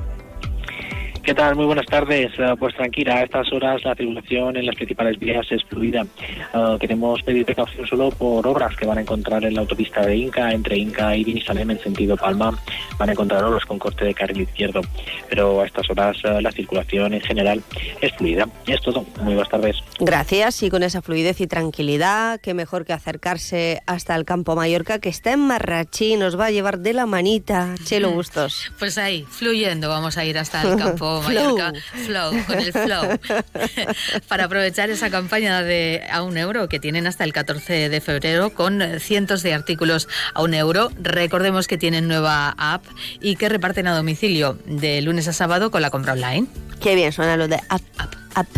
¿Qué tal? Muy buenas tardes. Uh, pues tranquila, a estas horas la circulación en las principales vías es fluida. Uh, queremos pedir precaución solo por obras que van a encontrar en la autopista de Inca, entre Inca y Vinisalem en sentido Palma. Van a encontrar obras con corte de carril izquierdo. Pero a estas horas uh, la circulación en general es fluida. Y es todo. Muy buenas tardes. Gracias. Y con esa fluidez y tranquilidad, qué mejor que acercarse hasta el Campo Mallorca, que está en Marrachí, nos va a llevar de la manita. Chelo Bustos. Pues ahí, fluyendo, vamos a ir hasta el campo Mallorca, flow, con el flow, para aprovechar esa campaña de a un euro que tienen hasta el 14 de febrero con cientos de artículos a un euro. Recordemos que tienen nueva app y que reparten a domicilio de lunes a sábado con la compra online. Qué bien suena lo de app, app, app.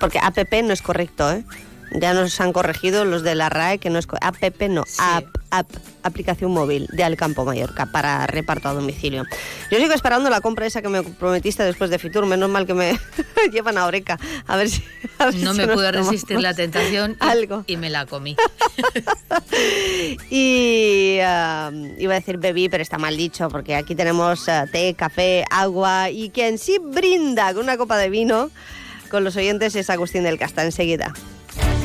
Porque app no es correcto, ¿eh? Ya nos han corregido los de la RAE que no es app, no, app, app, aplicación móvil de Alcampo Mallorca para reparto a domicilio. Yo sigo esperando la compra esa que me prometiste después de Fitur, menos mal que me llevan a Oreca. A ver si. no me pude resistir la tentación y, Algo. y me la comí. y um, iba a decir bebí, pero está mal dicho, porque aquí tenemos uh, té, café, agua y quien sí brinda con una copa de vino con los oyentes es Agustín del Casta enseguida.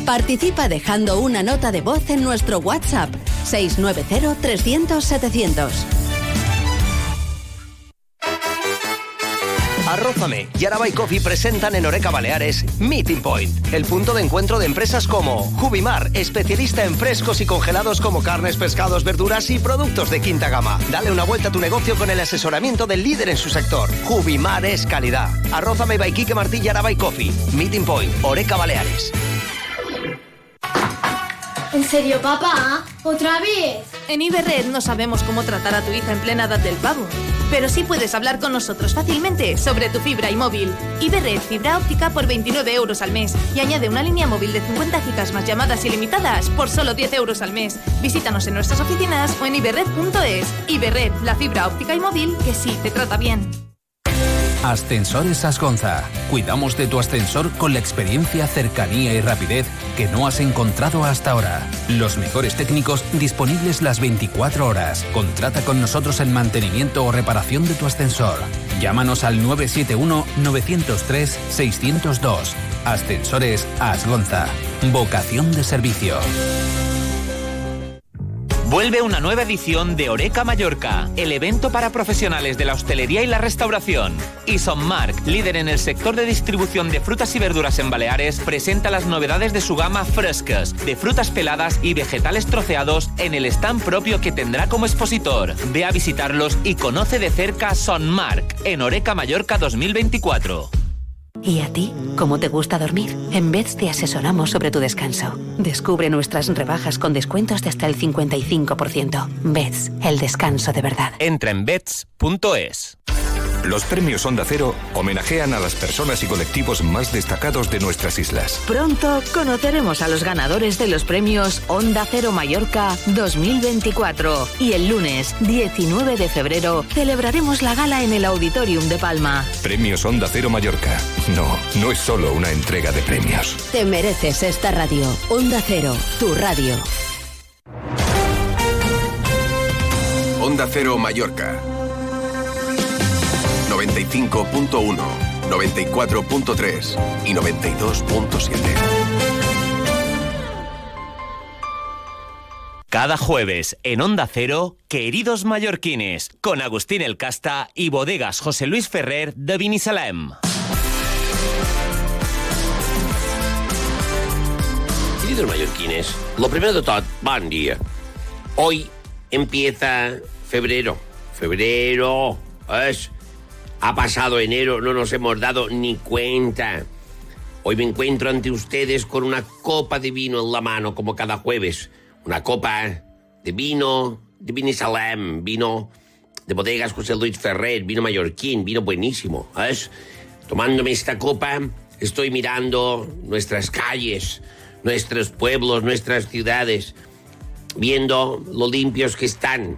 Participa dejando una nota de voz en nuestro WhatsApp 690 300 700. Arrózame y Araba Coffee presentan en Oreca Baleares Meeting Point, el punto de encuentro de empresas como Jubimar, especialista en frescos y congelados como carnes, pescados, verduras y productos de quinta gama. Dale una vuelta a tu negocio con el asesoramiento del líder en su sector. Jubimar es calidad. Arrózame by Martí y Araba Coffee. Meeting Point, Oreca Baleares. ¿En serio, papá? ¿Otra vez? En Iberred no sabemos cómo tratar a tu hija en plena edad del pavo, pero sí puedes hablar con nosotros fácilmente sobre tu fibra y móvil. Iberred fibra óptica por 29 euros al mes y añade una línea móvil de 50 gigas más llamadas ilimitadas por solo 10 euros al mes. Visítanos en nuestras oficinas o en iberred.es. Iberred, la fibra óptica y móvil que sí te trata bien. Ascensores Asgonza. Cuidamos de tu ascensor con la experiencia, cercanía y rapidez que no has encontrado hasta ahora. Los mejores técnicos disponibles las 24 horas. Contrata con nosotros el mantenimiento o reparación de tu ascensor. Llámanos al 971-903-602. Ascensores Asgonza. Vocación de servicio. Vuelve una nueva edición de Oreca Mallorca, el evento para profesionales de la hostelería y la restauración. Y Mark, líder en el sector de distribución de frutas y verduras en Baleares, presenta las novedades de su gama frescas, de frutas peladas y vegetales troceados en el stand propio que tendrá como expositor. Ve a visitarlos y conoce de cerca Mark en Oreca Mallorca 2024. ¿Y a ti? ¿Cómo te gusta dormir? En Beds te asesoramos sobre tu descanso. Descubre nuestras rebajas con descuentos de hasta el 55%. Beds, el descanso de verdad. Entra en beds.es. Los premios Onda Cero homenajean a las personas y colectivos más destacados de nuestras islas. Pronto conoceremos a los ganadores de los premios Onda Cero Mallorca 2024. Y el lunes 19 de febrero celebraremos la gala en el Auditorium de Palma. Premios Onda Cero Mallorca. No, no es solo una entrega de premios. Te mereces esta radio. Onda Cero, tu radio. Onda Cero Mallorca 95.1, 94.3 y 92.7. Cada jueves en Onda Cero, Queridos Mallorquines, con Agustín El Casta y Bodegas José Luis Ferrer de Vinisalem. Queridos mallorquines, lo primero de todo, buen día. Hoy empieza febrero. Febrero es ha pasado enero, no nos hemos dado ni cuenta. Hoy me encuentro ante ustedes con una copa de vino en la mano, como cada jueves. Una copa de vino de Vinisalem, vino de bodegas José Luis Ferrer, vino mallorquín, vino buenísimo. ¿sabes? Tomándome esta copa, estoy mirando nuestras calles, nuestros pueblos, nuestras ciudades, viendo lo limpios que están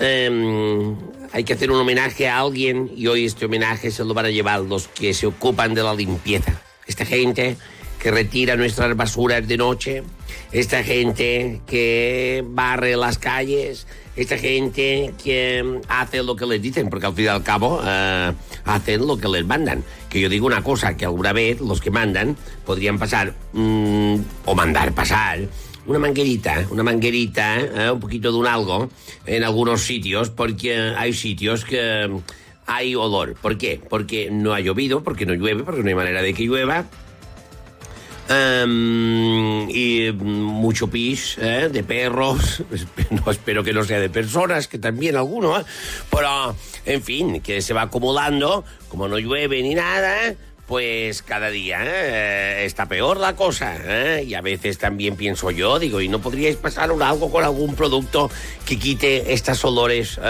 Em, hay que hacer un homenaje a alguien y hoy este homenaje se lo van a llevar los que se ocupan de la limpieza. Esta gente que retira nuestras basuras de noche, esta gente que barre las calles, esta gente que hace lo que les dicen, porque al fin y al cabo eh, hacen lo que les mandan. Que yo digo una cosa, que alguna vez los que mandan podrían pasar, mm, o mandar pasar, una manguerita, una manguerita, eh, un poquito de un algo en algunos sitios, porque hay sitios que hay olor. ¿Por qué? Porque no ha llovido, porque no llueve, porque no hay manera de que llueva. Em, y mucho pis eh, de perros. Espero que no sea de personas, que también alguno. eh. Pero, en fin, que se va acumulando. Como no llueve ni nada, pues cada día eh, está peor la cosa. eh. Y a veces también pienso yo, digo, ¿y no podríais pasar un- algo con algún producto que quite estos olores?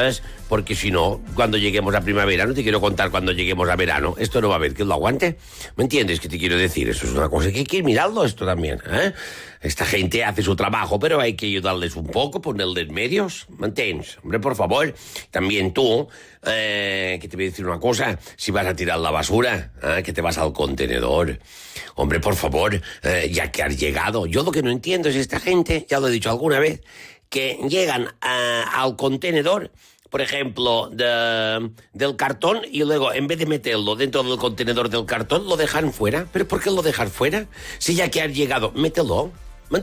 Porque si no, cuando lleguemos a primavera, no te quiero contar cuando lleguemos a verano, esto no va a haber que lo aguante. ¿Me entiendes qué te quiero decir? Eso es una cosa que hay que mirarlo esto también. ¿eh? Esta gente hace su trabajo, pero hay que ayudarles un poco, ponerles medios. ¿Me entiendes? Hombre, por favor. También tú, eh, que te voy a decir una cosa, si vas a tirar la basura, ¿eh? que te vas al contenedor. Hombre, por favor, eh, ya que has llegado. Yo lo que no entiendo es esta gente, ya lo he dicho alguna vez, que llegan a- al contenedor, por ejemplo, de- del cartón y luego, en vez de meterlo dentro del contenedor del cartón, lo dejan fuera. ¿Pero por qué lo dejan fuera? Si ya que has llegado, mételo. ¿Me?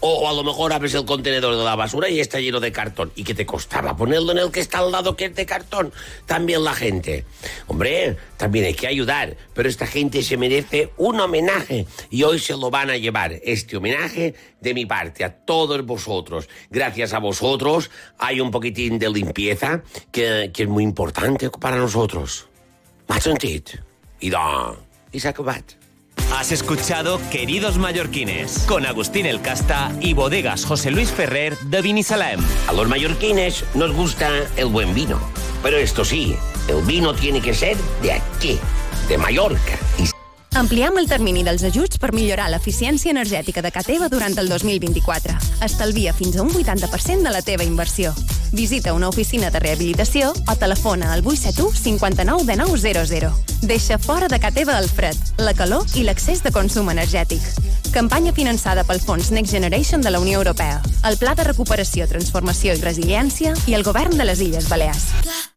O, a lo mejor abres el contenedor de la basura y está lleno de cartón. ¿Y qué te costaba ponerlo en el que está al lado que es de cartón? También la gente. Hombre, también hay que ayudar, pero esta gente se merece un homenaje y hoy se lo van a llevar. Este homenaje de mi parte a todos vosotros. Gracias a vosotros hay un poquitín de limpieza que, es muy importante para nosotros. M'has sentit? I s'ha acabat. Has escuchado Queridos Mallorquines con Agustín El Casta y Bodegas José Luis Ferrer de Vinisalem. A los mallorquines nos gusta el buen vino. Pero esto sí, el vino tiene que ser de aquí, de Mallorca. Y Ampliem el termini dels ajuts per millorar l'eficiència energètica de casa teva durant el 2024. Estalvia fins a un 80% de la teva inversió. Visita una oficina de rehabilitació o telefona al 871 59 de 900. Deixa fora de casa teva el fred, la calor i l'accés de consum energètic. Campanya finançada pel Fons Next Generation de la Unió Europea, el Pla de Recuperació, Transformació i Resiliència i el Govern de les Illes Balears.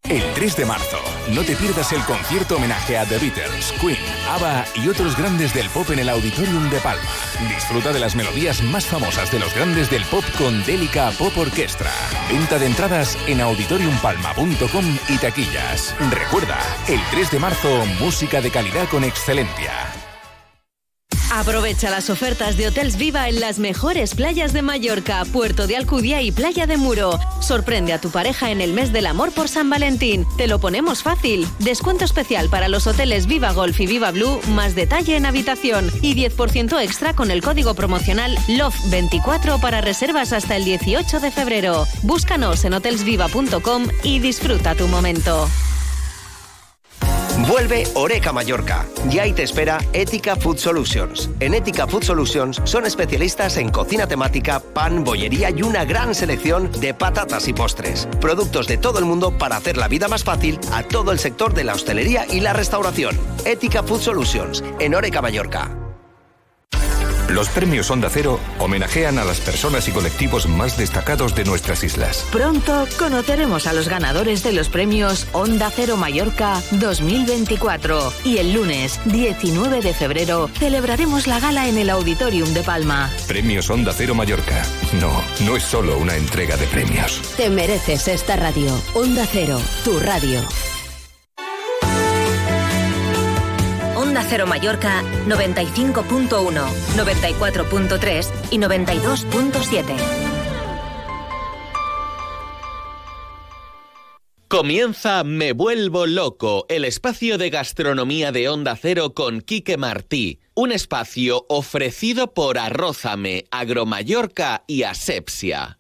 El 3 de marzo, no te pierdas el concierto homenaje a The Beatles, Queen, ABBA y otros grandes del pop en el Auditorium de Palma. Disfruta de las melodías más famosas de los grandes del pop con Délica Pop Orquestra. Venta de en auditoriumpalma.com y taquillas. Recuerda, el 3 de marzo, música de calidad con excelencia. Aprovecha las ofertas de Hotels Viva en las mejores playas de Mallorca, Puerto de Alcudia y Playa de Muro. Sorprende a tu pareja en el mes del amor por San Valentín. Te lo ponemos fácil. Descuento especial para los hoteles Viva Golf y Viva Blue, más detalle en habitación y 10% extra con el código promocional LOVE24 para reservas hasta el 18 de febrero. Búscanos en hotelsviva.com y disfruta tu momento. Vuelve Oreca Mallorca. Y ahí te espera Ética Food Solutions. En Ética Food Solutions son especialistas en cocina temática, pan, bollería y una gran selección de patatas y postres. Productos de todo el mundo para hacer la vida más fácil a todo el sector de la hostelería y la restauración. Ética Food Solutions. En Oreca Mallorca. Los premios Onda Cero homenajean a las personas y colectivos más destacados de nuestras islas. Pronto conoceremos a los ganadores de los premios Onda Cero Mallorca 2024 y el lunes 19 de febrero celebraremos la gala en el Auditorium de Palma. Premios Onda Cero Mallorca. No, no es solo una entrega de premios. Te mereces esta radio. Onda Cero, tu radio. Onda Cero Mallorca 95.1, 94.3 y 92.7. Comienza Me Vuelvo Loco, el espacio de gastronomía de Onda Cero con Quique Martí. Un espacio ofrecido por Arrózame, Agromallorca y Asepsia.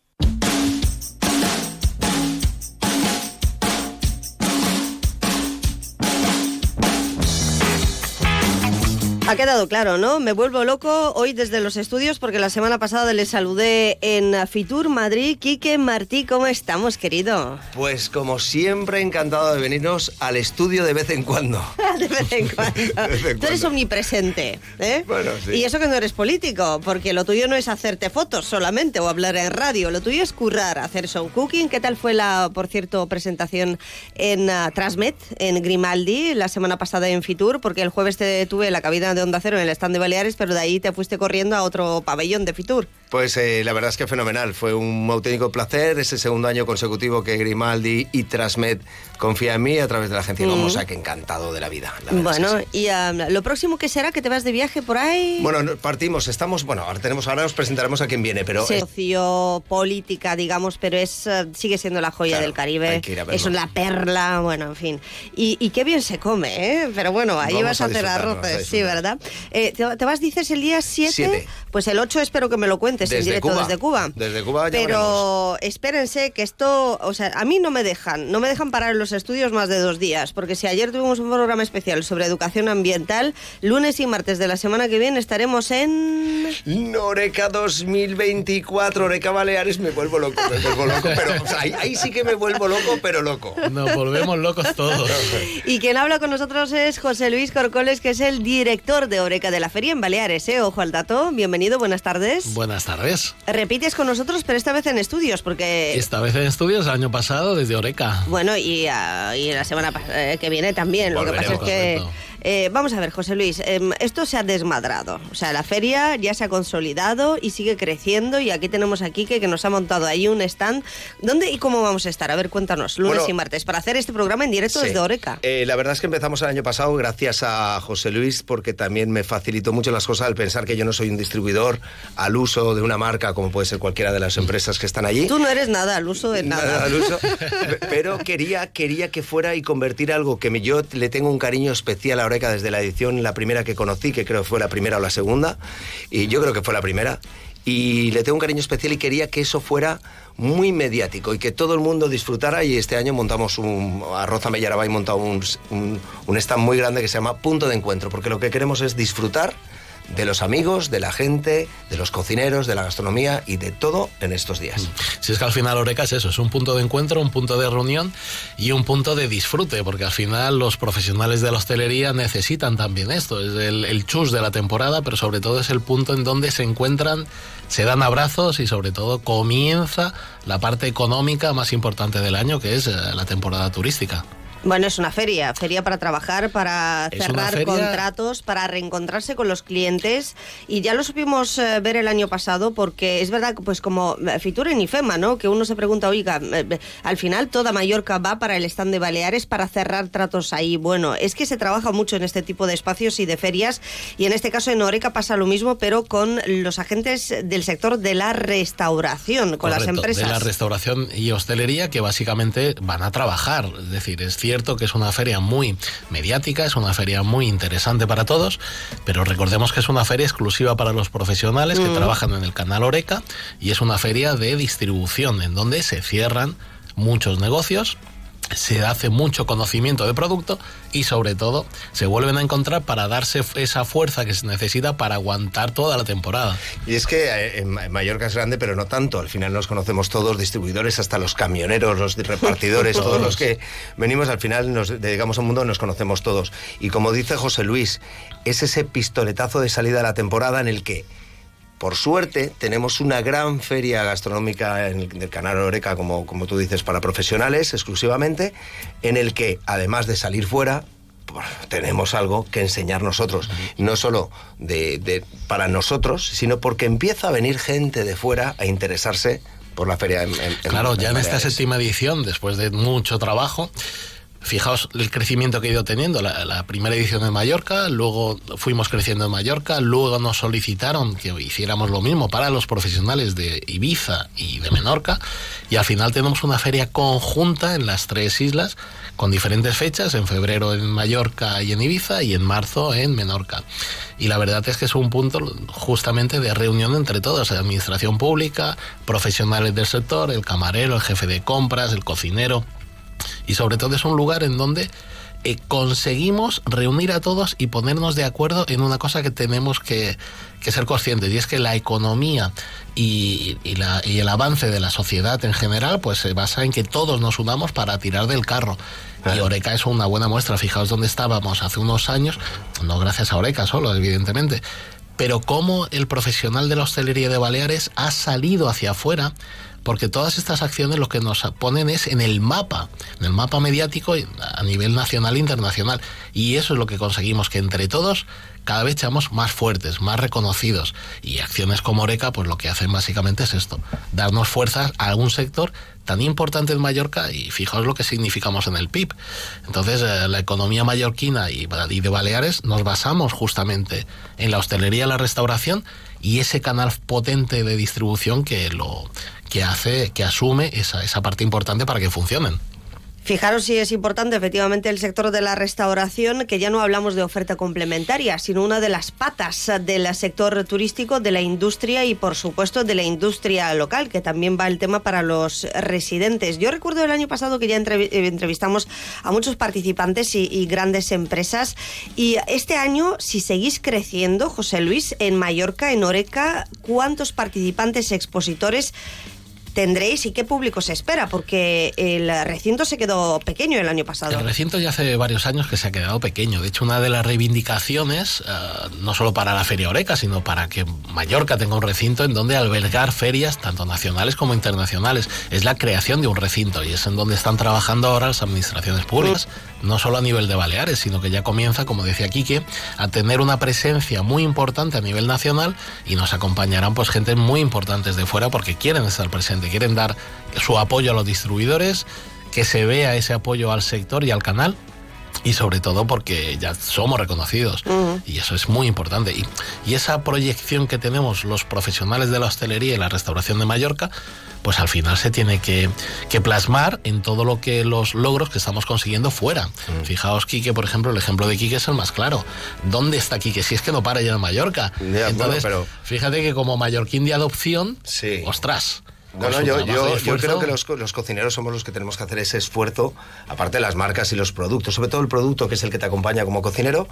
Ha quedado claro, ¿no? Me vuelvo loco hoy desde los estudios porque la semana pasada le saludé en Fitur Madrid. Quique Martí, ¿cómo estamos, querido? Pues como siempre, encantado de venirnos al estudio de vez en cuando. de vez en cuando. Tú eres omnipresente, ¿eh? Bueno, sí. Y eso que no eres político, porque lo tuyo no es hacerte fotos solamente o hablar en radio, lo tuyo es currar, hacer show cooking. ¿Qué tal fue la, por cierto, presentación en uh, Transmet, en Grimaldi, la semana pasada en Fitur? Porque el jueves te tuve la cabina de Onda Cero en el stand de Baleares, pero de ahí te fuiste corriendo a otro pabellón de Fitur. Pues eh, la verdad es que fenomenal. Fue un auténtico placer. Es el segundo año consecutivo que Grimaldi y Transmed confía en mí a través de la agencia Mm. Gomosa, que encantado de la vida. la verdad es Bueno, que sí. y um, lo próximo que será que te vas de viaje por ahí. Bueno, no, partimos, estamos, bueno, ahora tenemos, ahora os presentaremos a quien viene, pero Sí, socio política, digamos, pero es eh, sigue siendo la joya Claro, del Caribe. Es la perla, bueno, en fin. Y, y qué bien se come, ¿eh? Pero bueno, ahí Vamos vas a, hacer arroces, sí, disfrutar. ¿Verdad? Eh, ¿te, te vas, dices, el día 7? Siete. Pues el 8 espero que me lo cuentes en Desde directo Cuba. desde Cuba. Desde Cuba ya Pero espérense que esto, o sea, a mí no me dejan, no me dejan parar en los estudios más de dos días, porque si ayer tuvimos un programa especial sobre educación ambiental, lunes y martes de la semana que viene estaremos en... Noreca 2024, Oreca Baleares, me vuelvo loco, me vuelvo loco, pero o sea, ahí, ahí sí que me vuelvo loco, pero loco. Nos volvemos locos todos. Y quien habla con nosotros es José Luis Corcoles, que es el director de Oreca de la Feria en Baleares. ¿eh? Ojo al dato, bienvenido, buenas tardes. Buenas tardes. Repites con nosotros, pero esta vez en estudios, porque... Esta vez en estudios, el año pasado, desde Oreca. Bueno, y, ah, y la semana eh, que viene también. Lo que pasa es que... correcto. Eh, vamos a ver, José Luis, em, esto se ha desmadrado. O sea, la feria ya se ha consolidado y sigue creciendo. Y aquí tenemos a Quique que nos ha montado ahí un stand. ¿Dónde y cómo vamos a estar? A ver, cuéntanos, lunes Bueno, y martes, para hacer este programa en directo Sí. desde Oreca. Eh, la verdad es que empezamos el año pasado gracias a José Luis porque también me facilitó mucho las cosas al pensar que yo no soy un distribuidor al uso de una marca como puede ser cualquiera de las empresas que están allí. Tú no eres nada al uso de nada. Nada al uso. Pe- Pero quería, quería que fuera y convertir algo que yo le tengo un cariño especial a Desde la edición, la primera que conocí, que creo fue la primera o la segunda, y yo creo que fue la primera. Y le tengo un cariño especial y quería que eso fuera muy mediático y que todo el mundo disfrutara. Y este año montamos un. A Roza Mellarabay montado un, un, un stand muy grande que se llama Punto de Encuentro, porque lo que queremos es disfrutar de los amigos, de la gente, de los cocineros, de la gastronomía y de todo en estos días. Si es que al final Oreca es eso, es un punto de encuentro, un punto de reunión y un punto de disfrute, porque al final los profesionales de la hostelería necesitan también esto, es el, el chus de la temporada, pero sobre todo es el punto en donde se encuentran, se dan abrazos y sobre todo comienza la parte económica más importante del año, que es eh, la temporada turística. Bueno, es una feria, feria para trabajar, para Es cerrar contratos, para reencontrarse con los clientes y ya lo supimos eh, ver el año pasado porque es verdad pues como eh, Fitur en IFEMA, ¿no? Que uno se pregunta, oiga, eh, al final toda Mallorca va para el stand de Baleares para cerrar tratos ahí. Bueno, es que se trabaja mucho en este tipo de espacios y de ferias y en este caso en Oreca pasa lo mismo, pero con los agentes del sector de la restauración, con las empresas. De la restauración y hostelería que básicamente van a trabajar. Es decir, es cierto que es una feria muy mediática, es una feria muy interesante para todos, pero recordemos que es una feria exclusiva para los profesionales que Mm. trabajan en el canal Oreca y es una feria de distribución en donde se cierran muchos negocios. Se hace mucho conocimiento de producto y sobre todo se vuelven a encontrar para darse esa fuerza que se necesita para aguantar toda la temporada. Y es que eh, en Ma- Mallorca es grande, pero no tanto. Al final nos conocemos todos, distribuidores, hasta los camioneros, los repartidores, todos Todos. los que venimos al final, nos dedicamos a un mundo, nos conocemos todos. Y como dice José Luis, es ese pistoletazo de salida de la temporada en el que, por suerte, tenemos una gran feria gastronómica en el, del canal Oreca, como, como tú dices, para profesionales exclusivamente, en el que, además de salir fuera, pues, tenemos algo que enseñar nosotros, no solo de, de- para nosotros, sino porque empieza a venir gente de fuera a interesarse por la feria. En, en- en- Claro, ya en esta séptima edición, después de mucho trabajo, fijaos el crecimiento que ha ido teniendo. La, primera edición en Mallorca, luego fuimos creciendo en Mallorca, luego nos solicitaron que hiciéramos lo mismo para los profesionales de Ibiza y de Menorca, y al final tenemos una feria conjunta en las tres islas con diferentes fechas, en febrero en Mallorca y en Ibiza y en marzo en Menorca. Y la verdad es que es un punto justamente de reunión entre todos, administración pública, profesionales del sector, el camarero, el jefe de compras, el cocinero. Y sobre todo es un lugar en donde eh, conseguimos reunir a todos y ponernos de acuerdo en una cosa que tenemos que, que ser conscientes y es que la economía y, y, la, y, el avance de la sociedad en general pues se basa en que todos nos unamos para tirar del carro. Y Oreca es una buena muestra. Fijaos dónde estábamos hace unos años no gracias a Oreca solo evidentemente. Pero cómo el profesional de la hostelería de Baleares ha salido hacia afuera porque todas estas acciones lo que nos ponen es en el mapa, en el mapa mediático a nivel nacional e internacional. Y eso es lo que conseguimos, que entre todos cada vez seamos más fuertes, más reconocidos. Y acciones como Oreca, pues lo que hacen básicamente es esto, darnos fuerzas a algún sector tan importante en Mallorca y fijaos lo que significamos en el PIB. Entonces, eh, la economía mallorquina y, y de Baleares nos basamos justamente en la hostelería, la restauración y ese canal potente de distribución que lo que hace, que asume esa, esa parte importante para que funcionen. Fijaros si es importante efectivamente el sector de la restauración, que ya no hablamos de oferta complementaria, sino una de las patas del sector turístico, de la industria y por supuesto de la industria local, que también va el tema para los residentes. Yo recuerdo el año pasado que ya entrevistamos a muchos participantes y, y grandes empresas y este año, si seguís creciendo, José Luis, en Mallorca, en Oreca, ¿cuántos participantes expositores tendréis y qué público se espera? Porque el recinto se quedó pequeño el año pasado. El recinto ya hace varios años que se ha quedado pequeño. De hecho, una de las reivindicaciones, uh, no solo para la Feria Oreca, sino para que Mallorca tenga un recinto en donde albergar ferias, tanto nacionales como internacionales, es la creación de un recinto y es en donde están trabajando ahora las administraciones públicas, no solo a nivel de Baleares, sino que ya comienza, como decía Quique, a tener una presencia muy importante a nivel nacional y nos acompañarán pues gente muy importantes de fuera porque quieren estar presentes, quieren dar su apoyo a los distribuidores, que se vea ese apoyo al sector y al canal y sobre todo porque ya somos reconocidos uh -huh. y eso es muy importante y, y, esa proyección que tenemos los profesionales de la hostelería y la restauración de Mallorca pues al final se tiene que, que plasmar en todo lo que los logros que estamos consiguiendo fuera. Uh -huh. Fijaos, Quique, por ejemplo, el ejemplo de Quique es el más claro. ¿Dónde está Quique? Si es que no para ya en Mallorca. Ya, Entonces, bueno, pero... fíjate que como mallorquín de adopción, sí. ostras, no, no, yo, yo, yo, creo que los, los, cocineros somos los que tenemos que hacer ese esfuerzo, aparte de las marcas y los productos, sobre todo el producto que es el que te acompaña como cocinero,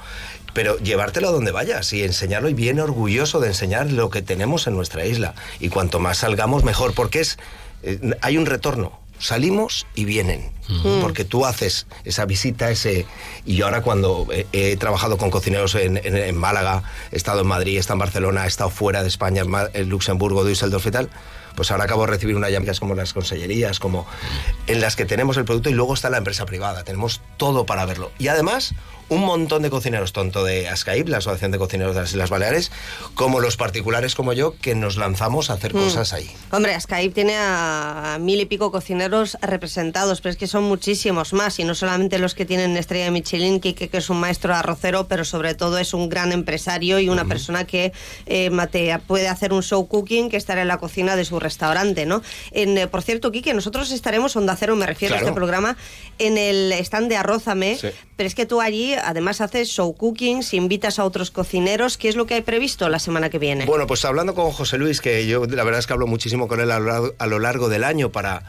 pero llevártelo a donde vayas y enseñarlo y bien orgulloso de enseñar lo que tenemos en nuestra isla. Y cuanto más salgamos, mejor, porque es eh, hay un retorno. Salimos y vienen, mm. porque tú haces esa visita, ese... Y yo ahora cuando he, he trabajado con cocineros en, en, en, Málaga, he estado en Madrid, he estado en Barcelona, he estado fuera de España, en Luxemburgo, Düsseldorf y tal, pues ahora acabo de recibir unas llamadas como las consellerías, como en las que tenemos el producto y luego está la empresa privada, tenemos todo para verlo. Y además, un montón de cocineros, tanto de ASCAIP, la Asociación de Cocineros de las Islas Baleares, como los particulares como yo, que nos lanzamos a hacer mm. cosas ahí. Hombre, ASCAIP tiene a mil y pico cocineros representados, pero es que son muchísimos más, y no solamente los que tienen estrella de Michelin, que, que es un maestro arrocero, pero sobre todo es un gran empresario y una mm. persona que eh, mate, puede hacer un show cooking, que estará en la cocina de su restaurante, ¿no? En, eh, por cierto, Quique, nosotros estaremos, Onda Cero me refiero claro. a este programa, en el stand de Arrózame, sí. pero es que tú allí además haces show cookings, invitas a otros cocineros. ¿Qué es lo que hay previsto la semana que viene? Bueno, pues hablando con José Luis, que yo la verdad es que hablo muchísimo con él a lo largo, a lo largo del año para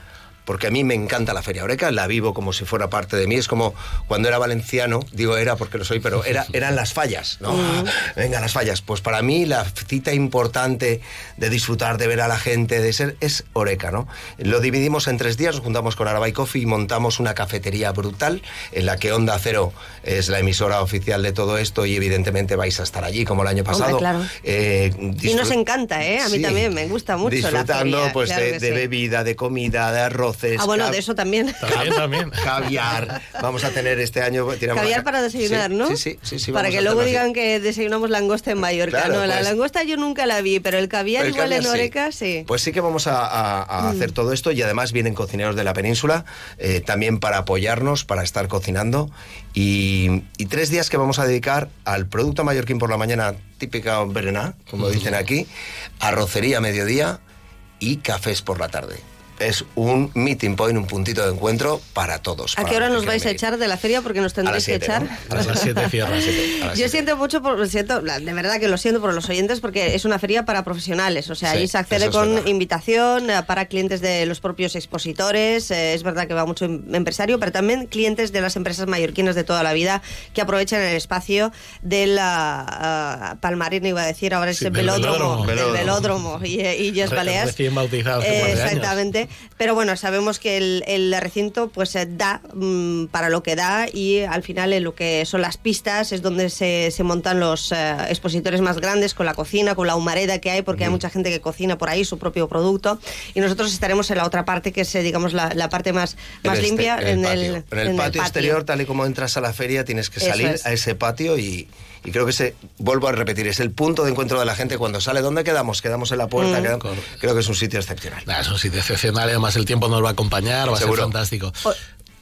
porque a mí me encanta la Feria Oreca, la vivo como si fuera parte de mí, es como cuando era valenciano, digo era porque lo soy, pero era, eran las fallas, ¿no? Mm. Venga, las fallas. Pues para mí la cita importante de disfrutar, de ver a la gente, de ser, es Oreca, ¿no? Lo dividimos en tres días, nos juntamos con Arabay Coffee y montamos una cafetería brutal en la que Onda Cero es la emisora oficial de todo esto y evidentemente vais a estar allí como el año pasado. Hombre, claro. eh, y nos encanta, ¿eh? A mí sí. también me gusta mucho Disfrutando la feria, pues claro de, de sí. bebida, de comida, de arroz Ah, bueno, de eso también. También, también. Caviar. Vamos a tener este año. Caviar para desayunar, sí, ¿no? Sí, sí, sí. sí para que luego digan que desayunamos langosta en Mallorca. Claro, no, pues, la langosta yo nunca la vi, pero el caviar el igual caviar, en Oreca sí. Pues sí que vamos a, a, a mm. hacer todo esto y además vienen cocineros de la península eh, también para apoyarnos, para estar cocinando. Y, y, tres días que vamos a dedicar al producto mallorquín por la mañana, típica berená, como dicen aquí, arrocería a mediodía y cafés por la tarde. Es un meeting point, un puntito de encuentro para todos. ¿A qué hora nos vais a echar de la feria? Porque nos tendréis que echar. A las 7 cierra. Yo siento mucho, por, siento, de verdad que lo siento por los oyentes, porque es una feria para profesionales. O sea, ahí se accede con invitación eh, para clientes de los propios expositores. Eh, es verdad que va mucho em, empresario, pero también clientes de las empresas mallorquinas de toda la vida que aprovechan el espacio del uh, Palmarino, iba a decir, ahora es el velódromo, velódromo, velódromo y, y Yes Baleas. Recién bautizado. Eh, exactamente. Pero bueno, sabemos que el, recinto pues eh, da mm, para lo que da y al final en lo que son las pistas es donde se, montan los eh, expositores más grandes con la cocina, con la humareda que hay, porque hay mucha gente que cocina por ahí su propio producto. Y nosotros estaremos en la otra parte que es eh, digamos la, parte más, más este, limpia en el, en el, patio, exterior, tal y como entras a la feria, tienes que salir a ese patio y, creo que se, vuelvo a repetir, es el punto de encuentro de la gente cuando sale. ¿Dónde quedamos? Quedamos en la puerta. Mm. creo que es un sitio excepcional. es un sitio excepcional, además el tiempo nos va a acompañar, va a ser fantástico.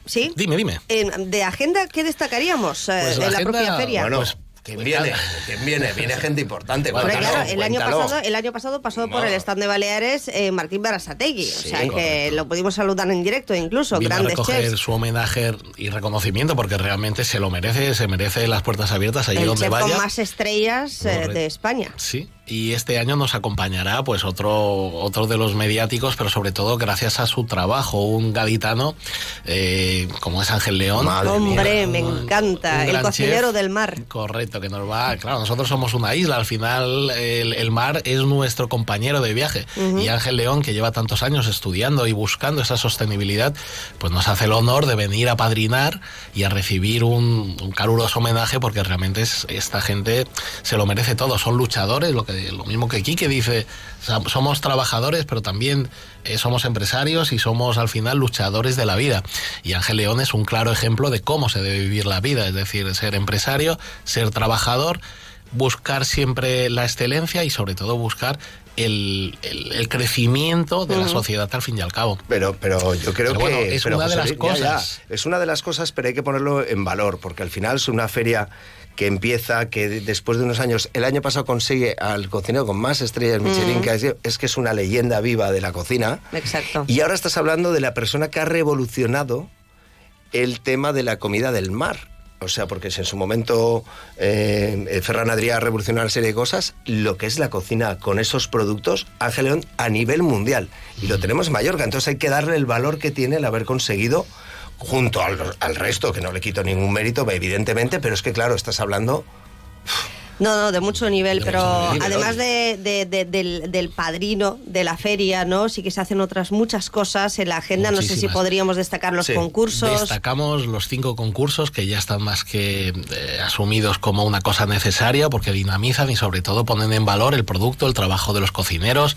¿Sí? Dime, dime. de agenda, ¿qué destacaríamos eh, pues en la, propia feria? Bueno, pues ¿Quién viene? ¿Quién viene? Viene gente importante. claro, el, año pasado, el año pasado pasó por el stand de Baleares eh, Martín Barasategui. o sea que lo pudimos saludar en directo incluso. Vino grandes a recoger su homenaje y reconocimiento porque realmente se lo merece, se merece las puertas abiertas allí el donde vaya. con más estrellas eh, de España. Sí, y este año nos acompañará pues otro, otro de los mediáticos, pero sobre todo gracias a su trabajo, un gaditano eh, como es Ángel León. Hombre, me encanta, el cocinero del mar. Correcto, que nos va, claro, nosotros somos una isla, al final el, mar es nuestro compañero de viaje. Y Ángel León, que lleva tantos años estudiando y buscando esa sostenibilidad, pues nos hace el honor de venir a padrinar y a recibir un, un caluroso homenaje porque realmente es, esta gente se lo merece todo, son luchadores, lo que lo mismo que Quique dice, somos trabajadores, pero también eh, somos empresarios y somos al final luchadores de la vida. Y Ángel León es un claro ejemplo de cómo se debe vivir la vida, es decir, ser empresario, ser trabajador, buscar siempre la excelencia y sobre todo buscar el, crecimiento de la sociedad al fin y al cabo. Pero, pero yo creo que es una de las cosas. es una de las cosas, pero hay que ponerlo en valor, porque al final es una feria que empieza, que después de unos años, el año pasado consigue al cocinero con más estrellas Michelin, que es, que es una leyenda viva de la cocina. Exacto. Y ahora estás hablando de la persona que ha revolucionado el tema de la comida del mar. O sea, porque si en su momento eh, Ferran Adrià revolucionó una serie de cosas, lo que es la cocina con esos productos, Ángel León a nivel mundial. Y lo tenemos en Mallorca, entonces hay que darle el valor que tiene el haber conseguido junto al, resto, que no le quito ningún mérito, evidentemente, pero es que, claro, estás hablando... No, no, de mucho nivel, pero además del, padrino de la feria, ¿no? Sí que se hacen otras muchas cosas en la agenda. No sé si podríamos destacar los concursos. Destacamos los cinco concursos que ya están más que eh, asumidos como una cosa necesaria porque dinamizan y sobre todo ponen en valor el producto, el trabajo de los cocineros.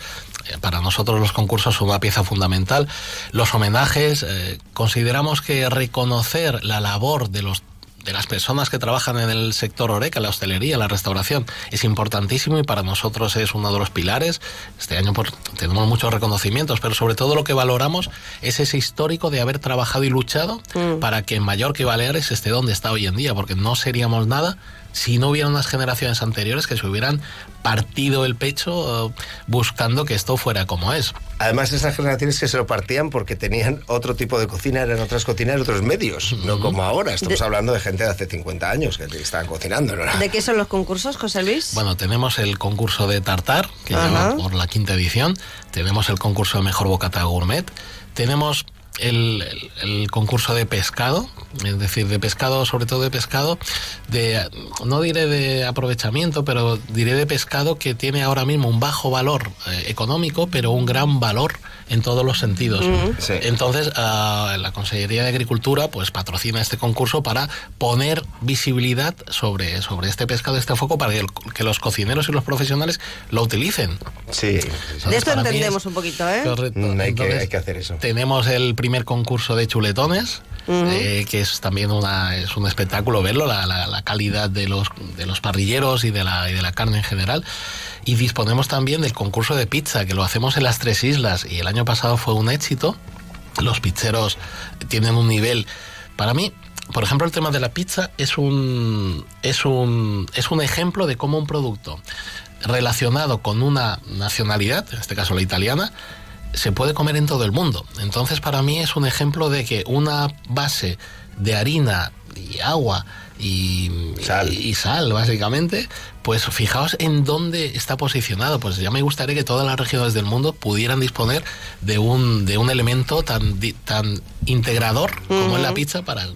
Eh, para nosotros los concursos son una pieza fundamental. Los homenajes, eh, consideramos que reconocer la labor de los de las personas que trabajan en el sector oreca, la hostelería, la restauración, es importantísimo y para nosotros es uno de los pilares. Este año tenemos muchos reconocimientos, pero sobre todo lo que valoramos es ese histórico de haber trabajado y luchado mm. para que en Mallorca y Baleares esté donde está hoy en día, porque no seríamos nada si no hubiera unas generaciones anteriores que se hubieran partido el pecho eh, buscando que esto fuera como es. Además, esas generaciones que se lo partían porque tenían otro tipo de cocina, eran otras cocinas, otros medios, no como ahora. Estamos hablando de gente de hace 50 años que estaban cocinando. ¿De qué son los concursos, José Luis? Bueno, tenemos el concurso de tartar, que lleva por la quinta edición. Tenemos el concurso de mejor bocata gourmet. Tenemos el, concurso de pescado, es decir, de pescado, sobre todo de pescado, de no diré de aprovechamiento, pero diré de pescado que tiene ahora mismo un bajo valor eh, económico, pero un gran valor en todos los sentidos. Entonces, ah, la Consejería de Agricultura pues patrocina este concurso para poner visibilidad sobre, sobre este pescado, este foco, para que, los cocineros y los profesionales lo utilicen. Sí. de esto entendemos un poquito, ¿eh? Correcto. Mm, hay, que, hay que hacer eso. Tenemos el primer concurso de chuletones. Eh, que es también una, es un espectáculo verlo, la, la, calidad de los, de los parrilleros y de, la, y de la carne en general. Y disponemos también del concurso de pizza, que lo hacemos en las tres islas y el año pasado fue un éxito. Los pizzeros tienen un nivel, para mí, por ejemplo, el tema de la pizza es un, es un, es un ejemplo de cómo un producto relacionado con una nacionalidad, en este caso la italiana, se puede comer en todo el mundo. Entonces para mí es un ejemplo de que una base de harina y agua y sal. y sal, básicamente, pues fijaos en dónde está posicionado. Pues ya me gustaría que todas las regiones del mundo pudieran disponer de un, de un elemento tan, tan integrador como es la pizza para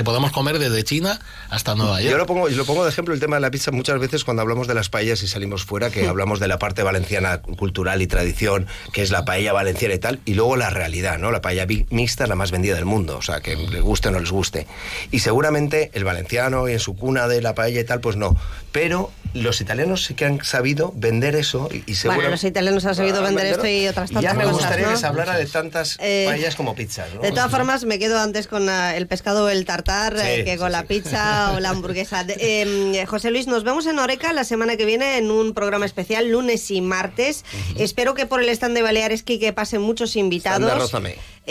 que podamos comer desde China hasta Nueva York. Yo lo pongo, lo pongo de ejemplo el tema de la pizza muchas veces cuando hablamos de las paellas y salimos fuera, que hablamos de la parte valenciana cultural y tradición, que es la paella valenciana y tal, y luego la realidad, ¿no? La paella mixta es la más vendida del mundo, o sea, que les guste o no les guste. Y seguramente el valenciano y en su cuna de la paella y tal, pues no. Pero los italianos sí que han sabido vender eso y, seguro... Bueno, los italianos han sabido vender esto y otras tantas cosas. Ya me gustaría ¿no? que se hablara de tantas eh, paellas como pizzas, ¿no? De todas formas, me quedo antes con el pescado o el tartar sí, eh, que con sí, la pizza o la hamburguesa. Eh, José Luis, nos vemos en Oreca la semana que viene en un programa especial, lunes y martes. Uh -huh. Espero que por el stand de Baleares que pasen muchos invitados.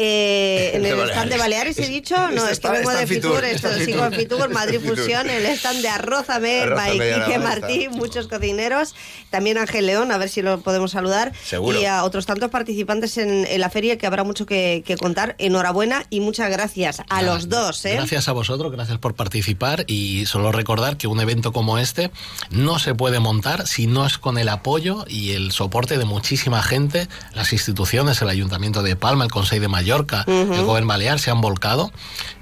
Eh, en el Baleares. stand de Baleares he dicho, no, está, es que vengo de Fitur, esto sigo en Fitur, Madrid Fusión, el stand de Arrózame, by Quique Martí, muchos cocineros, también Ángel León, a ver si lo podemos saludar, Seguro. y a otros tantos participantes en, en, la feria que habrá mucho que, que, contar. Enhorabuena y muchas gracias a Nada, los dos. ¿eh? Gracias a vosotros, gracias por participar y solo recordar que un evento como este no se puede montar si no es con el apoyo y el soporte de muchísima gente, las instituciones, el Ayuntamiento de Palma, el Consejo de Mallorca, uh -huh. el Gobierno Balear se han volcado.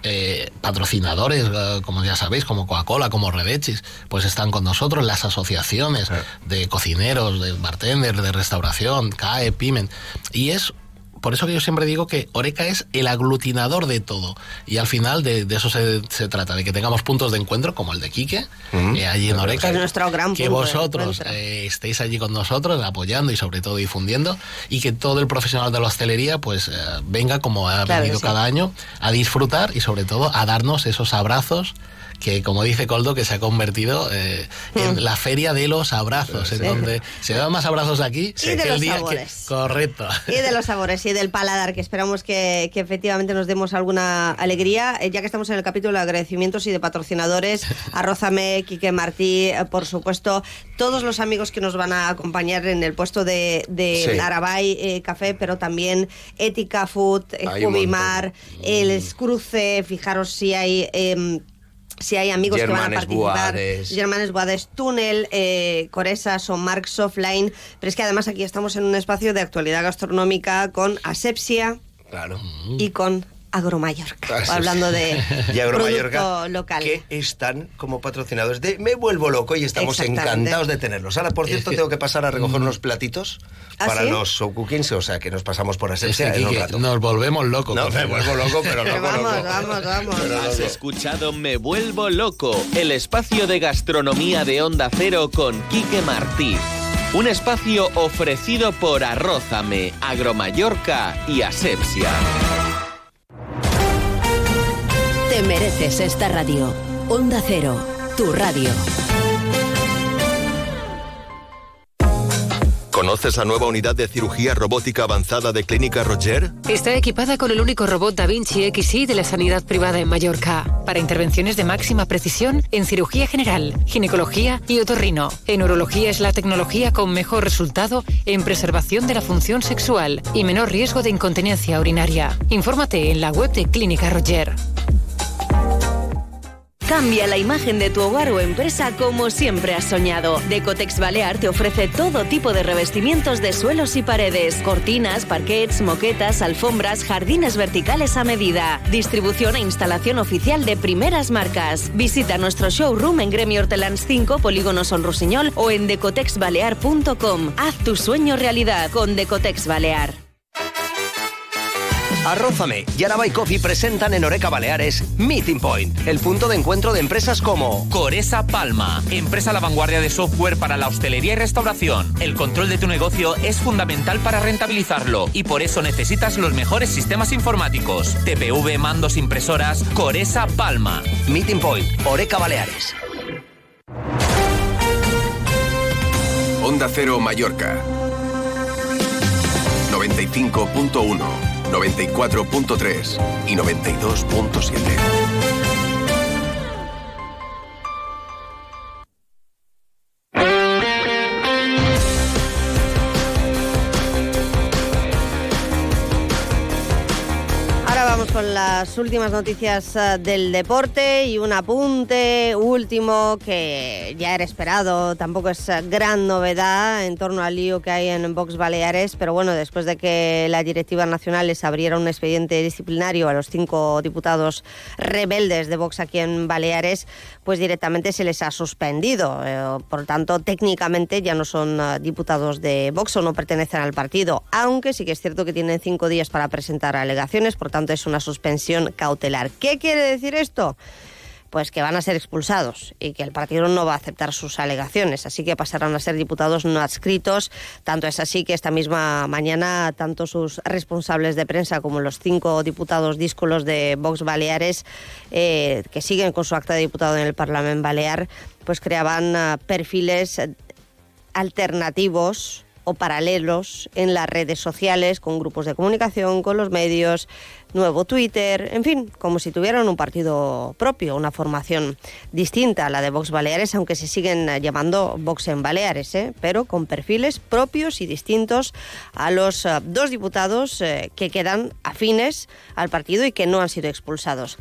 Eh, patrocinadores, eh, como ya sabéis, como Coca-Cola, como Redechis, pues están con nosotros, las asociaciones de cocineros, de bartenders, de restauración, CAE, PIMEN. Y es por eso que yo siempre digo que Oreca es el aglutinador de todo. Y al final de, de eso se, se, trata, de que tengamos puntos de encuentro como el de Quique, uh -huh. eh, allí en Oreca. Es nuestro gran que vosotros eh, estéis allí con nosotros, apoyando y sobre todo difundiendo, y que todo el profesional de la hostelería pues eh, venga como ha claro venido sí. cada año a disfrutar y sobre todo a darnos esos abrazos que como dice Coldo que se ha convertido eh, en mm. la feria de los abrazos, sí. en donde se dan más abrazos aquí y de que los el día sabores. que correcto. Y de los sabores y del paladar, que esperamos que, que efectivamente nos demos alguna alegría. Eh, ya que estamos en el capítulo de agradecimientos y de patrocinadores, Arrózame, Quique Martí, eh, por supuesto, todos los amigos que nos van a acompañar en el puesto de, de sí. Arabay eh, Café, pero también Ética Food, Jubimar, el Escruce, fijaros si hay em, si hay amigos Germanes que van a participar. Buades. Germanes Buades, Túnel, eh, Coresa, Son Marc, Softline. Pero es que además aquí estamos en un espacio de actualidad gastronómica con asepsia claro. y con Agromallorca, ah, hablando de y Agromallorca, local. que están como patrocinadores de Me Vuelvo Loco y estamos encantados de tenerlos. Ahora, por cierto, tengo que pasar a recoger unos platitos ¿Ah, para sí? los Soukukins, o sea, que nos pasamos por asepsia es que, en Nos volvemos locos. No, me vuelvo loco, pero loco, vamos, loco. vamos, vamos. Has escuchado Me Vuelvo Loco, el espacio de gastronomía de Onda Cero con Quique Martí. Un espacio ofrecido por Arrózame, Agromallorca y Asepsia. Te mereces esta radio. Onda Cero, tu radio. ¿Conoces la nueva unidad de cirugía robótica avanzada de Clínica Roger? Está equipada con el único robot Da Vinci XI de la sanidad privada en Mallorca, para intervenciones de máxima precisión en cirugía general, ginecología y otorrino. En urología es la tecnología con mejor resultado en preservación de la función sexual y menor riesgo de incontinencia urinaria. Infórmate en la web de Clínica Roger. Cambia la imagen de tu hogar o empresa como siempre has soñado. Decotex Balear te ofrece todo tipo de revestimientos de suelos y paredes, cortinas, parquets, moquetas, alfombras, jardines verticales a medida. Distribución e instalación oficial de primeras marcas. Visita nuestro showroom en Gremio Hortelans 5, Polígono Son Rossinyol o en decotexbalear.com. Haz tu sueño realidad con Decotex Balear. Arrózame y Arabay Coffee presentan en Oreca Baleares Meeting Point, el punto de encuentro de empresas como Coresa Palma, empresa a la vanguardia de software para la hostelería y restauración. El control de tu negocio es fundamental para rentabilizarlo y por eso necesitas los mejores sistemas informáticos. TPV, mandos, impresoras, Coresa Palma. Meeting Point, Oreca Baleares. Onda Cero Mallorca 95.1 94.3 y 92.7. las últimas noticias eh, del deporte y un apunte último que ya era esperado, tampoco es eh, gran novedad en torno al lío que hay en Vox Baleares, pero bueno, después de que la directiva nacional les abriera un expediente disciplinario a los cinco diputados rebeldes de Vox aquí en Baleares, pues directamente se les ha suspendido. Eh, por tanto, técnicamente ya no son diputados de Vox o no pertenecen al partido, aunque sí que es cierto que tienen cinco días para presentar alegaciones, por tanto es una suspensión cautelar. ¿Qué quiere decir esto? Pues que van a ser expulsados y que el partido no va a aceptar sus alegaciones, así que pasarán a ser diputados no adscritos. Tanto es así que esta misma mañana, tanto sus responsables de prensa como los cinco diputados díscolos de Vox Baleares, eh, que siguen con su acta de diputado en el Parlamento Balear, pues creaban uh, perfiles alternativos o paralelos en las redes sociales, con grupos de comunicación, con los medios, nuevo Twitter, en fin, como si tuvieran un partido propio, una formación distinta a la de Vox Baleares, aunque se siguen llamando Vox en Baleares, ¿eh? pero con perfiles propios y distintos a los uh, dos diputados eh, que quedan afines al partido y que no han sido expulsados.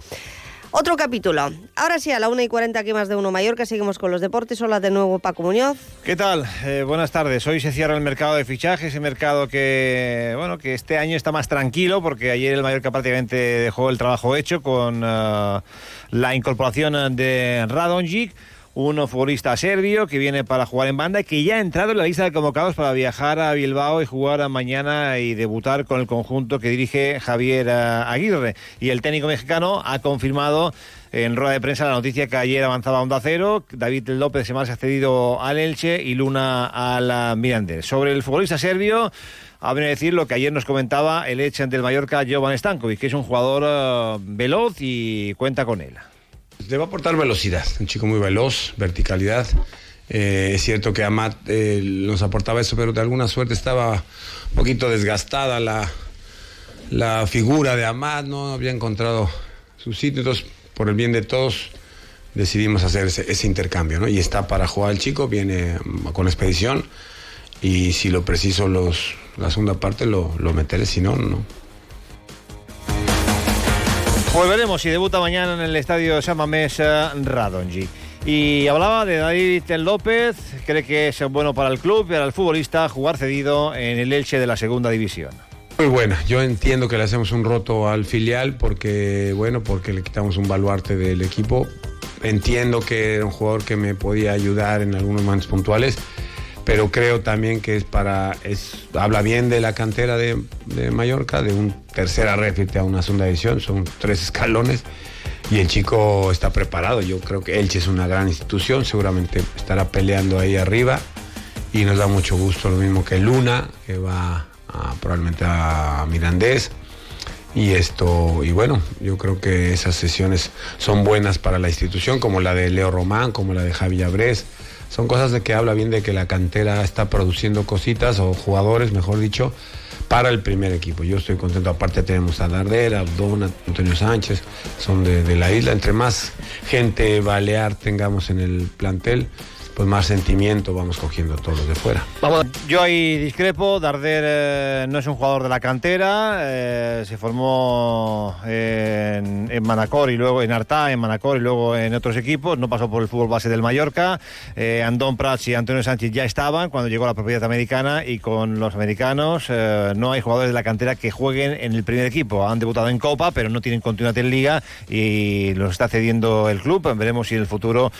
Otro capítulo. Ahora sí, a la 1 y 40 aquí más de uno Mallorca, seguimos con los deportes. Hola de nuevo Paco Muñoz. ¿Qué tal? Eh, buenas tardes. Hoy se cierra el mercado de fichajes, ese mercado que, bueno, que este año está más tranquilo porque ayer el Mallorca prácticamente dejó el trabajo hecho con uh, la incorporación de Radonjic un futbolista serbio que viene para jugar en banda y que ya ha entrado en la lista de convocados para viajar a Bilbao y jugar mañana y debutar con el conjunto que dirige Javier Aguirre. Y el técnico mexicano ha confirmado en rueda de prensa la noticia que ayer avanzaba Onda Cero, David López se ha cedido al Elche y Luna al Mirandés. Sobre el futbolista serbio, a venir a decir lo que ayer nos comentaba el Elche del Mallorca, Jovan Stankovic, que es un jugador uh, veloz y cuenta con él. Le va a aportar velocidad, un chico muy veloz, verticalidad. Eh, es cierto que Amat eh, nos aportaba eso, pero de alguna suerte estaba un poquito desgastada la, la figura de Amat, no había encontrado su sitio, entonces por el bien de todos decidimos hacer ese, intercambio, ¿no? Y está para jugar el chico, viene con expedición y si lo preciso los, la segunda parte lo, lo meteré, si no, no. Pues veremos si debuta mañana en el estadio San Mamés Radonji. Y hablaba de David López, cree que es bueno para el club y para el futbolista jugar cedido en el Elche de la segunda división. Muy buena, yo entiendo que le hacemos un roto al filial porque, bueno, porque le quitamos un baluarte del equipo. Entiendo que era un jugador que me podía ayudar en algunos momentos puntuales pero creo también que es para, es, habla bien de la cantera de, de Mallorca, de un tercera red a una segunda división, son tres escalones y el chico está preparado. Yo creo que Elche es una gran institución, seguramente estará peleando ahí arriba y nos da mucho gusto, lo mismo que Luna, que va probablemente a Mirandés. Y esto, y bueno, yo creo que esas sesiones son buenas para la institución, como la de Leo Román, como la de Javi Abrés son cosas de que habla bien de que la cantera está produciendo cositas o jugadores, mejor dicho, para el primer equipo. Yo estoy contento. Aparte tenemos a Dardera, Abdona, Antonio Sánchez, son de, de la isla. Entre más gente balear tengamos en el plantel, pues más sentimiento vamos cogiendo todos de fuera. Vamos, yo ahí discrepo, Darder eh, no es un jugador de la cantera, eh, se formó en, en, Manacor y luego en Artá, en Manacor y luego en otros equipos, no pasó por el fútbol base del Mallorca, eh, Andón Prats y Antonio Sánchez ya estaban cuando llegó la propiedad americana y con los americanos eh, no hay jugadores de la cantera que jueguen en el primer equipo, han debutado en Copa pero no tienen continuidad en Liga y los está cediendo el club, veremos si en el futuro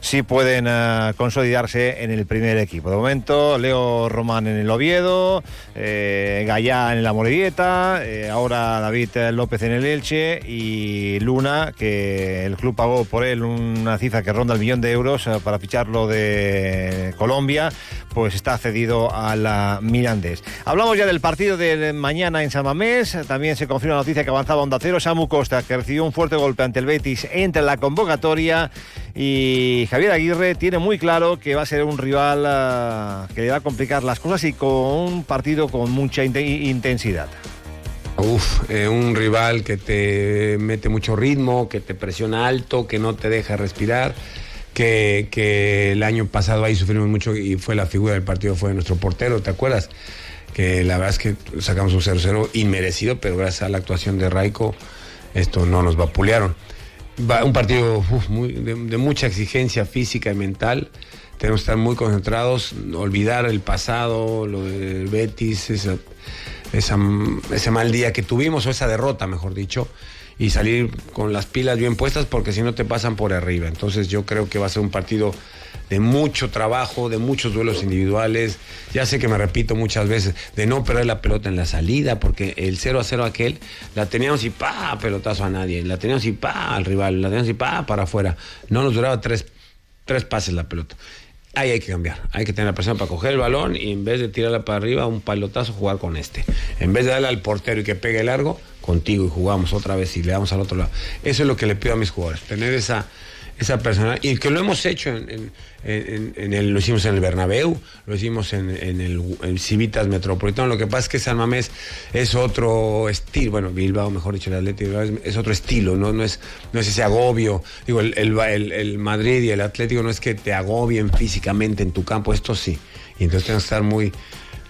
sí pueden uh, consolidarse en el primer equipo. De momento, Leo Román en el Oviedo, eh, Gallá en la Moredieta, eh, ahora David López en el Elche y Luna, que el club pagó por él una cifra que ronda el millón de euros uh, para ficharlo de Colombia, pues está cedido a la Mirandés. Hablamos ya del partido de mañana en San Mamés, también se confirma la noticia que avanzaba Onda Cero, Samu Costa, que recibió un fuerte golpe ante el Betis, entra en la convocatoria y Javier Aguirre tiene muy claro que va a ser un rival uh, que le va a complicar las cosas y con un partido con mucha in intensidad. Uf, eh, un rival que te mete mucho ritmo, que te presiona alto, que no te deja respirar. Que, que, el año pasado ahí sufrimos mucho y fue la figura del partido, fue nuestro portero, ¿te acuerdas? Que la verdad es que sacamos un 0-0 inmerecido, pero gracias a la actuación de Raico esto no nos vapulearon. Va, un partido muy, de, mucha exigencia física y mental. Tenemos que estar muy concentrados, olvidar el pasado, lo del Betis, esa, ese mal día que tuvimos, o esa derrota, mejor dicho, y salir con las pilas bien puestas porque si no te pasan por arriba. Entonces yo creo que va a ser un partido de mucho trabajo, de muchos duelos individuales. Ya sé que me repito muchas veces, de no perder la pelota en la salida, porque el 0 a 0 aquel, la teníamos y pa, pelotazo a nadie, la teníamos y pa al rival, la teníamos y pa para afuera. No nos duraba tres, tres pases la pelota. Ahí hay que cambiar, hay que tener la presión para coger el balón y en vez de tirarla para arriba, un pelotazo, jugar con este. En vez de darle al portero y que pegue largo, contigo y jugamos otra vez y le damos al otro lado. Eso es lo que le pido a mis jugadores, tener esa, esa persona y que lo hemos hecho en, el, lo hicimos en el Bernabéu, lo hicimos en, el, Civitas Metropolitano. Lo que pasa es que San Mamés es otro estilo, bueno, Bilbao, mejor dicho, el Atlético es, otro estilo, ¿no? No, es, no es ese agobio. Digo, el, el, Madrid y el Atlético no es que te agobien físicamente en tu campo, esto sí. Y entonces tenemos que estar muy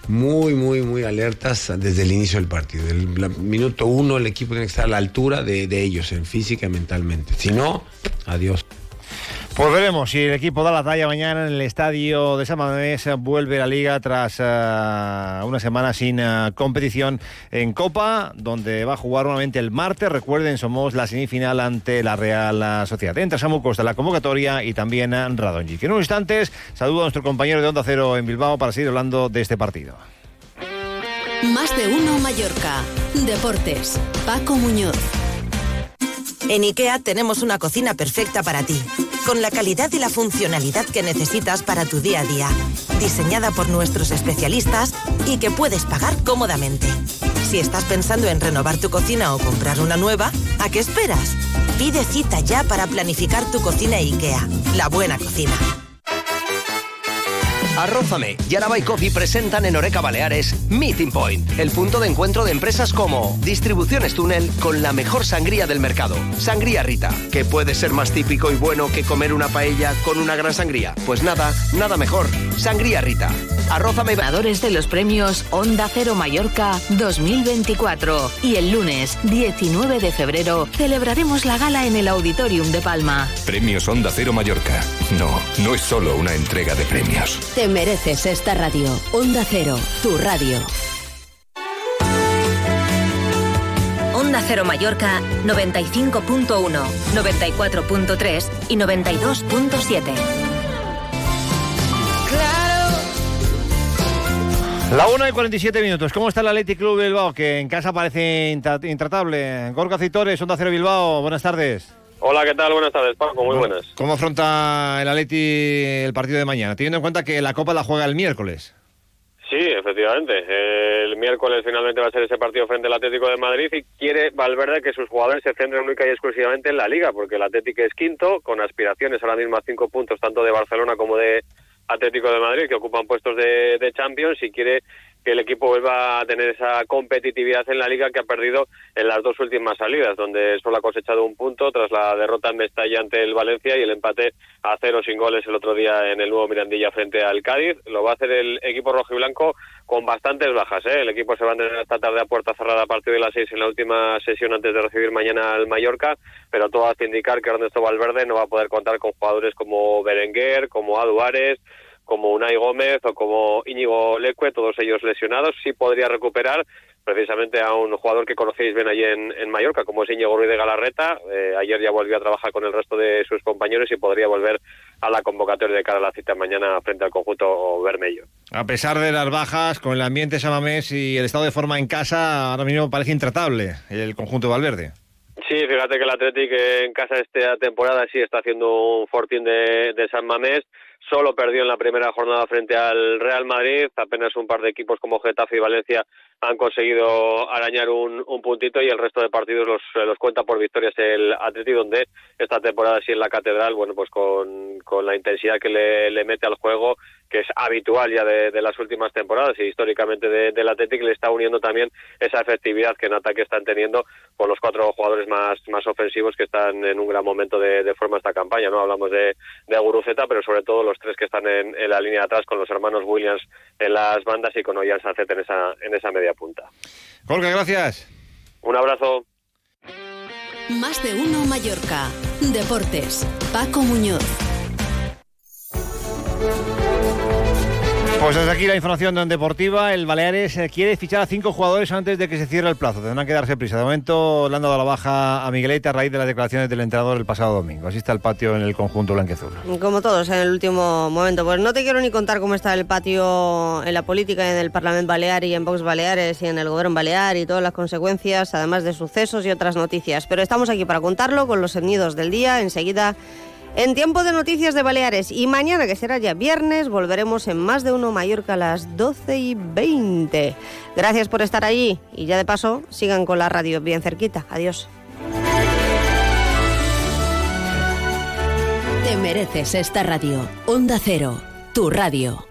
muy, muy, muy alertas desde el inicio del partido. El minuto uno el equipo tiene que estar a la altura de, de ellos, en física y mentalmente. Si no, adiós. Pues veremos si el equipo da la talla mañana en el estadio de San Mamés. Vuelve la liga tras eh, una semana sin eh, competición en Copa, donde va a jugar nuevamente el martes. Recuerden, somos la semifinal ante la Real Sociedad. Entra Samu Costa la convocatoria y también Radonji. En unos instantes saludo a nuestro compañero de Onda Cero en Bilbao para seguir hablando de este partido. Más de uno Mallorca. Deportes. Paco Muñoz. En IKEA tenemos una cocina perfecta para ti con la calidad y la funcionalidad que necesitas para tu día a día, diseñada por nuestros especialistas y que puedes pagar cómodamente. Si estás pensando en renovar tu cocina o comprar una nueva, ¿a qué esperas? Pide cita ya para planificar tu cocina IKEA, la buena cocina. Arrózame y Araba Coffee presentan en Oreca Baleares Meeting Point, el punto de encuentro de empresas como Distribuciones Túnel con la mejor sangría del mercado, Sangría Rita, que puede ser más típico y bueno que comer una paella con una gran sangría. Pues nada, nada mejor. Sangría Rita. Arrózame. Ganadores de los premios Onda Cero Mallorca 2024. Y el lunes 19 de febrero celebraremos la gala en el Auditorium de Palma. Premios Onda Cero Mallorca. No, no es solo una entrega de premios mereces esta radio. Onda Cero, tu radio. Onda Cero Mallorca 95.1, 94.3 y 92.7. La 1 y 47 minutos. ¿Cómo está el Athletic Club Bilbao? Que en casa parece intratable. Gorka Citores, Onda Cero Bilbao. Buenas tardes. Hola, ¿qué tal? Buenas tardes, Paco. Muy buenas. ¿Cómo afronta el Atleti el partido de mañana? Teniendo en cuenta que la Copa la juega el miércoles. Sí, efectivamente. El miércoles finalmente va a ser ese partido frente al Atlético de Madrid y quiere Valverde que sus jugadores se centren única y exclusivamente en la Liga, porque el Atlético es quinto, con aspiraciones ahora mismo a cinco puntos tanto de Barcelona como de Atlético de Madrid, que ocupan puestos de, de Champions, y quiere que el equipo vuelva a tener esa competitividad en la liga que ha perdido en las dos últimas salidas, donde solo ha cosechado un punto tras la derrota en Mestalla ante el Valencia y el empate a cero sin goles el otro día en el nuevo Mirandilla frente al Cádiz. Lo va a hacer el equipo rojo y blanco con bastantes bajas. ¿eh? El equipo se va a tener esta tarde a puerta cerrada a partir de las seis en la última sesión antes de recibir mañana al Mallorca, pero todo hace indicar que Ernesto Valverde no va a poder contar con jugadores como Berenguer, como Aduares, como Unai Gómez o como Íñigo Leque, todos ellos lesionados, sí podría recuperar precisamente a un jugador que conocéis bien allí en, Mallorca, como es Íñigo Ruiz de Galarreta. Eh, ayer ya volvió a trabajar con el resto de sus compañeros y podría volver a la convocatoria de cara a la cita mañana frente al conjunto Bermello. A pesar de las bajas, con el ambiente Samamés y el estado de forma en casa, ahora mismo parece intratable el conjunto Valverde. Sí, fíjate que el Atlético en casa esta temporada sí está haciendo un fortín de, de San Mamés solo perdió en la primera jornada frente al Real Madrid, apenas un par de equipos como Getafe y Valencia han conseguido arañar un, puntito y el resto de partidos los, los cuenta por victorias el Atleti, donde esta temporada sí en la Catedral, bueno, pues con, con la intensidad que le, le, mete al juego, que es habitual ya de, las últimas temporadas y históricamente de, del Atlético, le está uniendo también esa efectividad que en ataque están teniendo con los cuatro jugadores más, más ofensivos que están en un gran momento de, de forma esta campaña, ¿no? Hablamos de, de Aguruzeta, pero sobre todo los tres que están en, la línea de atrás con los hermanos Williams en las bandas y con Ollán Sacet en esa, en esa media punta. Jorge, gracias. Un abrazo. Más de uno Mallorca. Deportes. Paco Muñoz. Pues desde aquí la información deportiva. El Baleares eh, quiere fichar a cinco jugadores antes de que se cierre el plazo. Tendrán que darse prisa. De momento le han dado la baja a Miguelete a raíz de las declaraciones del entrenador el pasado domingo. Así está el patio en el conjunto blanqueazul. Como todos en el último momento. Pues no te quiero ni contar cómo está el patio en la política, en el Parlamento Balear y en Vox Baleares y en el Gobierno Balear y todas las consecuencias, además de sucesos y otras noticias. Pero estamos aquí para contarlo con los sonidos del día. Enseguida en tiempo de noticias de Baleares y mañana, que será ya viernes, volveremos en más de uno Mallorca a las 12 y 20. Gracias por estar allí y ya de paso sigan con la radio bien cerquita. Adiós. Te mereces esta radio. Onda Cero, tu radio.